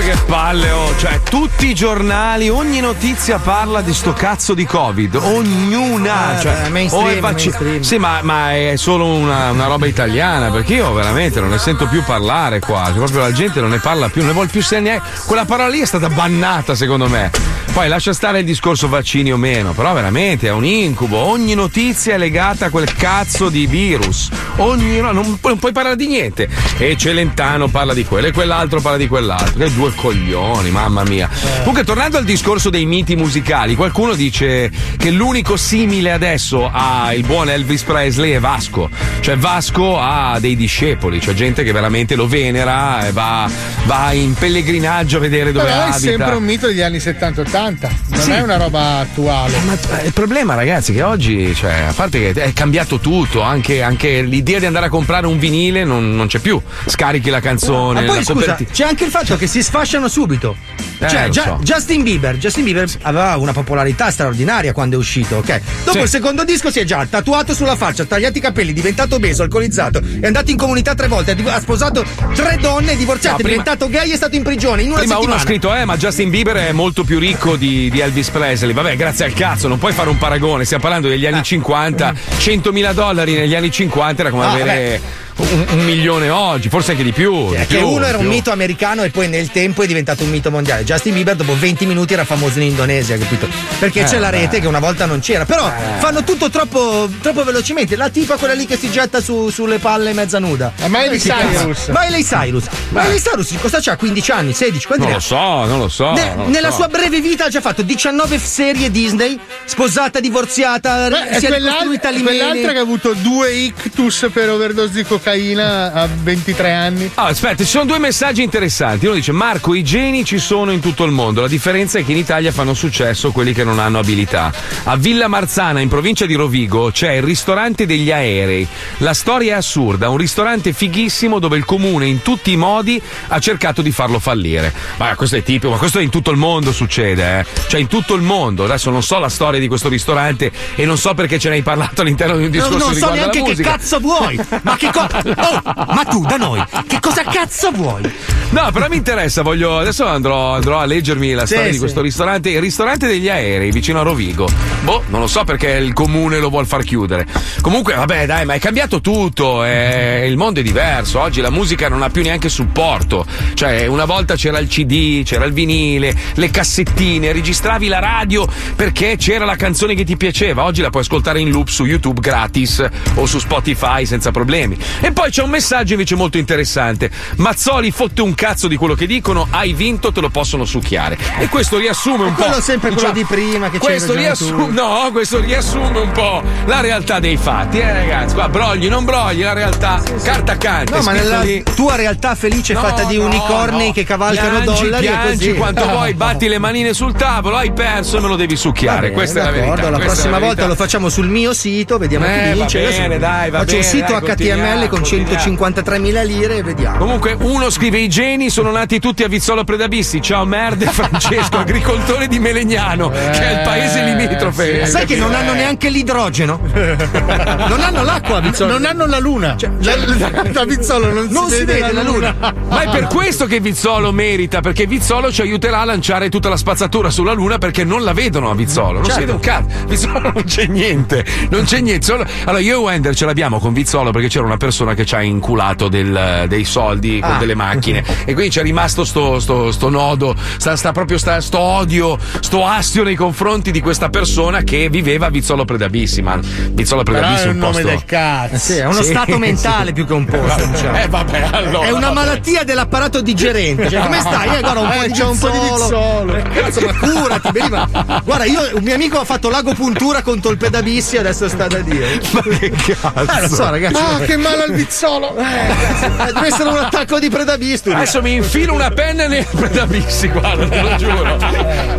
Comunque che palle, oh. Cioè, tutti i giornali, ogni notizia parla di sto cazzo di Covid. Ognuna. Eh, cioè, o è mainstream. Sì, ma, ma è solo una, una roba italiana, perché io veramente non ne sento più parlare qua. Cioè, proprio la gente non ne parla più, non ne vuole più sentire neanche. Quella parola lì è stata bannata, secondo me. Poi lascia stare il discorso vaccini o meno, però veramente è un incubo. Ogni notizia è legata a quel cazzo di virus. Ogni, no, non, non puoi parlare di niente. E Celentano parla di quello, e quell'altro parla di quell'altro. Che due coglioni, mamma mia. Comunque, tornando al discorso dei miti musicali, qualcuno dice che l'unico simile adesso a il buon Elvis Presley è Vasco. Cioè, Vasco ha dei discepoli, cioè gente che veramente lo venera e va, va in pellegrinaggio a vedere dove Però è abita. sempre un mito degli anni 70-80, non Sì. è una roba attuale. Ma eh, il problema, ragazzi, è che oggi, cioè, a parte che è cambiato tutto, anche, anche l'idea di andare a comprare un vinile non, non c'è più. Scarichi la canzone, Ma poi la scusa, copertina. c'è anche il fatto che si sfasciano subito. Eh, Cioè, Gia- so. Justin Bieber, Justin Bieber aveva una popolarità straordinaria quando è uscito, ok? Dopo Sì. il secondo disco si è già tatuato sulla faccia, tagliato i capelli, diventato obeso, alcolizzato, è andato in comunità tre volte, ha sposato tre donne, è divorziato, No, è prima- diventato gay e è stato in prigione in una Prima uno ha settimana. scritto, eh, ma Justin Bieber è molto più ricco di, di Elvis Presley. Vabbè, grazie al cazzo, non puoi fare un paragone. Stiamo parlando degli anni 50. 100.000 dollari negli anni 50 era come Ah, avere un, un milione oggi, forse anche di più. È di che più, uno era un più. mito americano e poi nel tempo è diventato un mito mondiale. Justin Bieber dopo 20 minuti era famoso in Indonesia, capito? Perché Eh, c'è la beh. rete che una volta non c'era. Però fanno tutto troppo, troppo velocemente. La tipa quella lì che si getta su- sulle palle mezza nuda. È Miley Come si Cyrus. Miley Cyrus. Miley Cyrus cosa c'ha? 15 anni, 16? Quanti Non ne lo ha? so, non lo so. Ne- non lo nella so. sua breve vita ha già fatto 19 serie Disney, sposata, divorziata, Beh, è si è quell'al- quell'altra che ha avuto due ictus per overdose di cocaina a 23 anni. Ah, aspetta, ci sono due messaggi interessanti. Uno dice: Marco, i geni ci sono in tutto il mondo. La differenza è che in Italia fanno successo quelli che non hanno abilità. A Villa Marzana, in provincia di Rovigo, c'è il ristorante degli aerei. La storia è assurda: un ristorante fighissimo dove il comune, in tutti i modi, ha cercato di farlo fallire. Ma questo è tipico, ma questo in tutto il mondo succede, eh. Cioè, in tutto il mondo. Adesso non so la storia di questo ristorante e non so perché ce ne hai parlato all'interno di un discorso non so neanche che cazzo vuoi. Ma che cosa? Oh, ma tu da noi, che cosa cazzo vuoi? No, però mi interessa, voglio. Adesso andrò, andrò a leggermi la Sì, storia di sì. questo ristorante. Il ristorante degli aerei vicino a Rovigo. Boh, non lo so perché il comune lo vuol far chiudere. Comunque, vabbè, dai, ma è cambiato tutto. eh, il mondo è diverso. Oggi la musica non ha più neanche supporto. Cioè, una volta c'era il CD, c'era il vinile, le cassettine, registravi la radio perché c'era la canzone che ti piaceva. Oggi la puoi ascoltare in loop su YouTube gratis o su Spotify senza problemi. E poi c'è un messaggio invece molto interessante. Mazzoli fotte un cazzo di quello che dicono, hai vinto, te lo possono succhiare. E questo riassume un po'. Quello sempre quello diciamo, di prima che questo riassume. No, questo riassume un po' la realtà dei fatti, eh ragazzi. Qua brogli, non brogli, la realtà, carta canta. No, ma nella lì. tua realtà felice No, fatta di no, unicorni no. che cavalcano piangi, dollari piangi quanto vuoi, batti le manine sul tavolo, hai perso e me lo devi succhiare. Va bene, questa è la verità. La prossima la volta lo facciamo sul mio sito, vediamo Eh, chi va vince. bene, Adesso dai, va Faccio un bene, sito dai, HTML con 153.000 lire e vediamo. Comunque, uno scrive: I geni sono nati tutti a Vizzolo Predabissi. Ciao, merde, Francesco, agricoltore di Melegnano, che è il paese limitrofe. Sai che non hanno neanche l'idrogeno? non hanno l'acqua a Vizzolo. Non hanno la luna. La, la- da Vizzolo non, Non si vede la luna. Ma è per questo che Vizzolo merita, perché Vizzolo ci aiuterà a lanciare tutta la spazzatura sulla Luna perché non la vedono a Vizzolo. Non si Certo. vede un cazzo. Vizzolo non c'è niente. Non c'è niente. Solo- Allora, io e Wender ce l'abbiamo con Vizzolo perché c'era una persona che ci ha inculato del- dei soldi con Ah. delle macchine. E quindi c'è rimasto sto, sto- sto nodo, sta, sta proprio sta, sto odio, sto astio nei confronti di questa persona che viveva a Vizzolo Predabissi. Ma Vizzolo Però Predabissi è un un nome posto. del cazzo. Sì, è uno Sì, stato sì. mentale più che un posto. diciamo. Eh, vabbè, allora. è una vabbè. malattia dell'apparato digerente. Cioè, come stai? Eh, guarda, un po' Eh, di c'è un po' di vizzolo. Eh, Cazzo, ma curati, vedi, ma- Guarda, io, un mio amico ha fatto l'agopuntura contro il pedabissi, adesso sta da dire. Ma che cazzo? Lo so, ragazzi. Ah, che male al vizzolo. Eh, deve essere un attacco di predabisturi. Adesso mi infilo una penna nel predabissi, guarda, te lo giuro.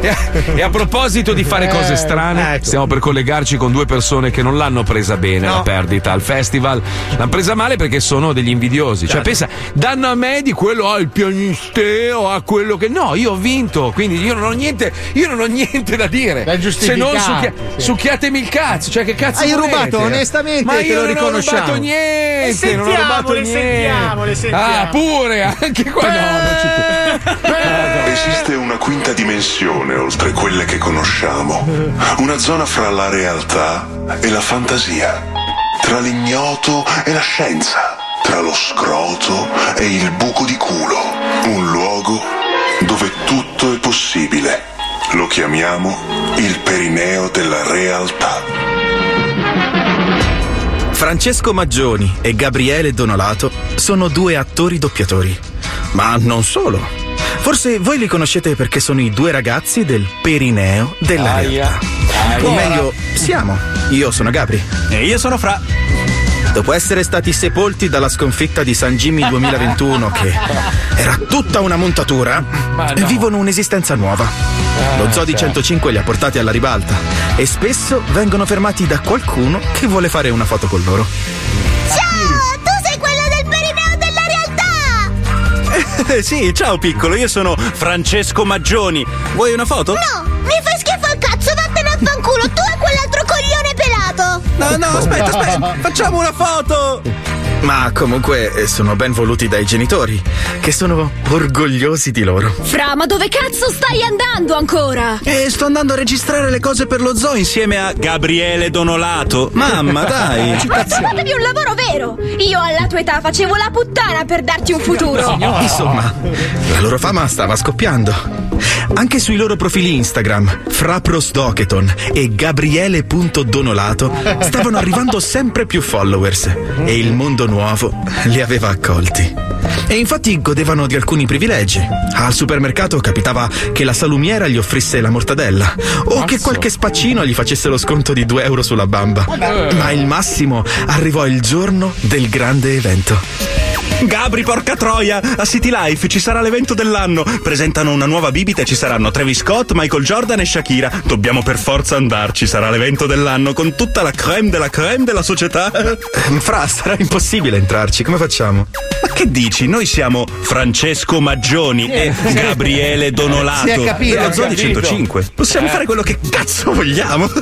E a, e a proposito di fare cose strane, ecco. stiamo per collegarci con due persone che non l'hanno presa bene No. la perdita al festival. L'hanno presa male perché sono degli invidiosi. Cioè, pensa, danno a me di quello al pianisteo, a quello che. No, io ho vinto, quindi io non ho niente, io non ho niente da dire. Da Se non succhia- sì. succhiatemi il cazzo, cioè che cazzo Hai volete? rubato onestamente, Ma te io lo non ho riconosciamo. rubato niente, Le non ho sentiamo, rubato le niente. sentiamo, le sentiamo. Ah, pure, anche qua no, non ci quinta dimensione oltre quelle che conosciamo. Una zona fra la realtà e la fantasia. Tra l'ignoto e la scienza. Tra lo scroto e il buco di culo. Un luogo dove tutto è possibile. Lo chiamiamo il perineo della realtà. Francesco Maggioni e Gabriele Donolato sono due attori doppiatori. Ma non solo. Forse voi li conoscete perché sono i due ragazzi del perineo della Aia. realtà. O Aia. meglio, siamo. Io sono Gabri. E io sono Fra. Dopo essere stati sepolti dalla sconfitta di San Jimmy 2021, che era tutta una montatura, no. vivono un'esistenza nuova. Lo Zoo di cioè. 105 li ha portati alla ribalta e spesso vengono fermati da qualcuno che vuole fare una foto con loro. Ciao, tu sei quello del perineo della realtà! Eh, sì, ciao piccolo, io sono Francesco Maggioni. Vuoi una foto? No, mi fai schifo al cazzo, vattene a fanculo, tu e quell'altro! No, no, aspetta, aspetta, facciamo una foto! Ma comunque eh, sono ben voluti dai genitori, che sono orgogliosi di loro. Fra, ma dove cazzo stai andando ancora? E sto andando a registrare le cose per lo zoo insieme a Gabriele Donolato. Mamma, dai! Ma trovatevi un lavoro vero! Io alla tua età facevo la puttana per darti un futuro! Insomma, la loro fama stava scoppiando. Anche sui loro profili Instagram, Fraprosdoketon e Gabriele.donolato stavano arrivando sempre più followers e il mondo nuovo li aveva accolti. E infatti godevano di alcuni privilegi. Al supermercato capitava che la salumiera gli offrisse la mortadella o che qualche spaccino gli facesse lo sconto di 2 euro sulla bamba. Ma il massimo arrivò il giorno del grande evento. Gabri, porca troia! A City Life ci sarà l'evento dell'anno. Presentano una nuova bibita e ci saranno Travis Scott, Michael Jordan e Shakira. Dobbiamo per forza andarci. Sarà l'evento dell'anno con tutta la creme della creme della società. Fra, sarà impossibile entrarci. Come facciamo? Ma che dici? Noi siamo Francesco Maggioni e Gabriele Donolato. Si è capito, dello capito. 105. Possiamo Eh. fare quello che cazzo vogliamo.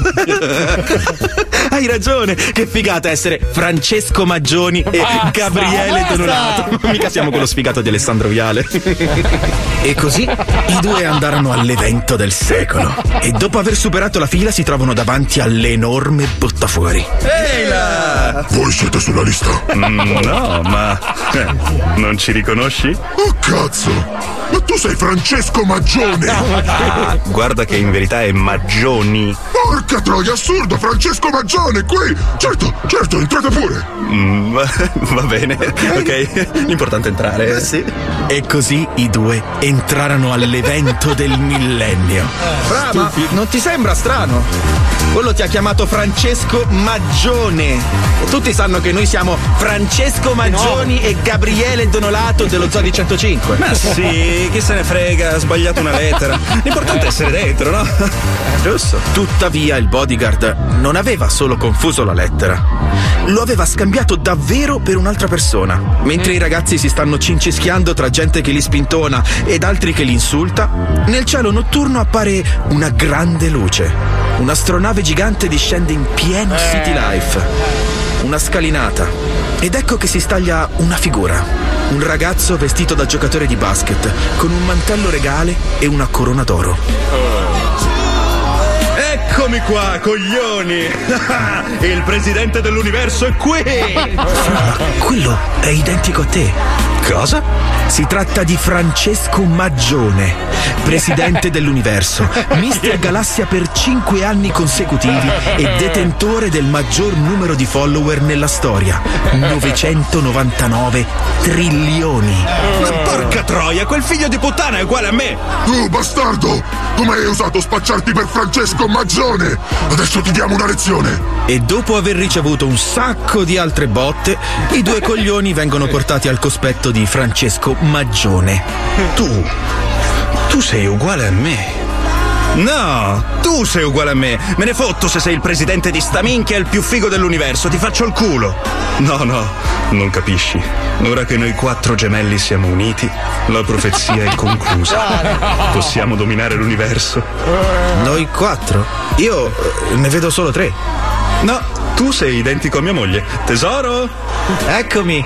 Hai ragione, che figata essere Francesco Maggioni e Basta, Gabriele basta. Donolato. Mica siamo quello sfigato di Alessandro Viale. e così i due andarono all'evento del secolo. E dopo aver superato la fila si trovano davanti all'enorme buttafuori. Ehi là! Voi siete sulla lista? Mm, no, ma eh, non ci riconosci? Oh cazzo! Ma tu sei Francesco Maggione! Ah, guarda che in verità è Maggioni. Porca troia, assurdo! Francesco Maggione, qui! Certo, certo, entrate pure! Mm, va, va bene, ok. L'importante è entrare. Eh, sì. E così i due entrarono all'evento del millennio. Fra, ma non ti sembra strano? Quello ti ha chiamato Francesco Maggione. E tutti sanno che noi siamo Francesco Maggioni e Gabriele Donolato dello Zoo di 105. Ma sì, chi se ne frega, ha sbagliato una lettera. L'importante è essere dentro, no? Giusto. Tuttavia il bodyguard non aveva solo confuso la lettera, lo aveva scambiato davvero per un'altra persona. Mentre i ragazzi si stanno cincischiando tra gente che li spintona ed altri che li insulta, nel cielo notturno appare una grande luce. Un'astronave gigante discende in pieno City Life. Una scalinata. Ed ecco che si staglia una figura. Un ragazzo vestito da giocatore di basket, con un mantello regale e una corona d'oro. Eccomi qua, coglioni! Il presidente dell'universo è qui! Quello è identico a te. Cosa? Si tratta di Francesco Maggione, presidente dell'universo, Mister Galassia per 5 anni consecutivi e detentore del maggior numero di follower nella storia, 999 trilioni. Ma porca troia, quel figlio di puttana è uguale a me! Tu bastardo! Come hai osato spacciarti per Francesco Maggione? Adesso ti diamo una lezione! E dopo aver ricevuto un sacco di altre botte, i due coglioni vengono portati al cospetto di Francesco Maggione. Tu. Tu sei uguale a me. No, tu sei uguale a me. Me ne fotto se sei il presidente di sta minchia e il più figo dell'universo. Ti faccio il culo. No, no, non capisci. Ora che noi quattro gemelli siamo uniti, la profezia è conclusa. Possiamo dominare l'universo. Noi quattro? Io eh, ne vedo solo tre. No, tu sei identico a mia moglie. Tesoro? Eccomi.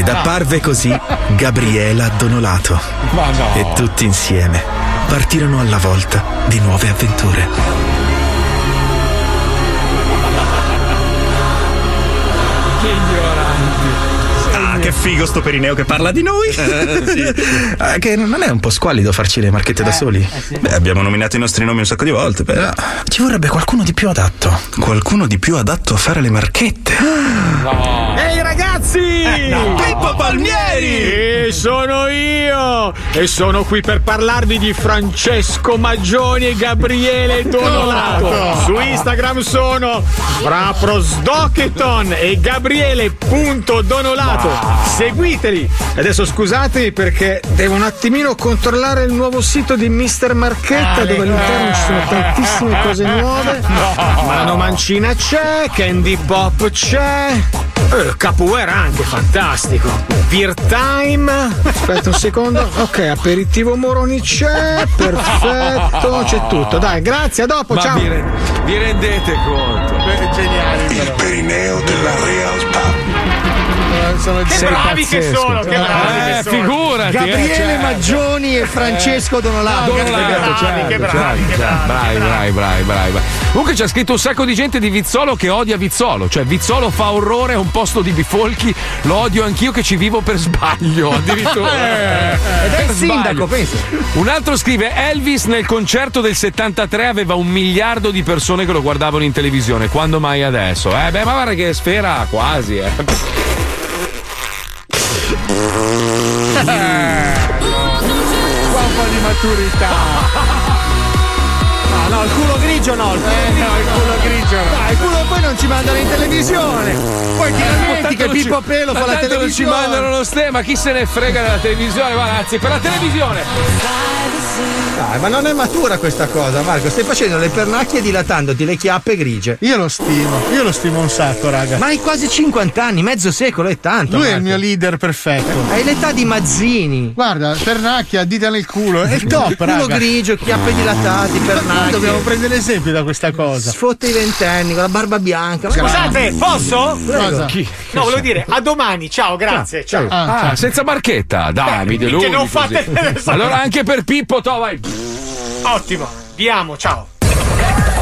Ed apparve così Gabriela Donolato. Ma no. E tutti insieme partirono alla volta di nuove avventure. Ah, che figo sto perineo che parla di noi! Ah, che non è un po' squallido farci le marchette da soli? Beh, abbiamo nominato i nostri nomi un sacco di volte, però ci vorrebbe qualcuno di più adatto. Qualcuno di più adatto a fare le marchette. Ehi ragazzi! Pippo Palmieri! E sono io! E sono qui per parlarvi di Francesco Maggioni e Gabriele Donolato. Su Instagram sono Fraprosdocheton e Gabriele.donolato. Seguiteli! Adesso scusatemi perché devo un attimino controllare il nuovo sito di Mr. Marchetta dove all'interno ci sono tantissime cose nuove. Mano Mancina c'è, Candy Pop c'è. Eh, Capoeira anche, fantastico. Beer Time. Aspetta un secondo. Ok, aperitivo Moroni c'è. Perfetto, c'è tutto. Dai, grazie, a dopo, Ma ciao. vi, re- vi rendete conto? geniali. Il perineo della realtà. Sono Che bravi che sono, che bravi Eh, che sono. figurati, eh, Gabriele certo. Maggioni e Francesco Donolato. Donolato, certo, certo, bravi, bravi, bravi, bravi, bravi. Comunque c'è scritto un sacco di gente di Vizzolo che odia Vizzolo. Cioè, Vizzolo fa orrore, è un posto di bifolchi. Lo odio anch'io che ci vivo per sbaglio. Addirittura. Eh, ed è il sindaco, pensa. Un altro scrive: Elvis nel concerto del 73 aveva un miliardo di persone che lo guardavano in televisione. Quando mai adesso? Eh, beh, ma guarda che sfera quasi, eh. Po' di maturità. No, no, il culo grigio no. Il culo, Eh, no, il culo grigio no. Dai, il culo poi non ci mandano in televisione. Poi ti lamenti che Pippo Pelo fa la non ci televisione. mandano lo stemma, chi se ne frega della televisione? Ma anzi, per la televisione! Dai, ma non è matura questa cosa, Marco. Stai facendo le pernacchie dilatandoti le chiappe grigie. Io lo stimo, io lo stimo un sacco, raga. Ma hai quasi 50 anni, mezzo secolo, è tanto. Lui è il Marco. mio leader perfetto. Hai l'età di Mazzini. Guarda, pernacchia, dita nel culo, è il top, Culo raga. grigio, chiappe dilatati, Ma pernacchie. Dobbiamo prendere esempio da questa cosa. Sfotte i ventenni con la barba bianca. Ma Scusate, posso? Prego. Chi? No, volevo dire, a domani, ciao, grazie. Ciao. Ah, senza marchetta, dai, mi Che deludi non così. fate Allora anche per Pippo, to vai. Ottimo, vi amo, ciao.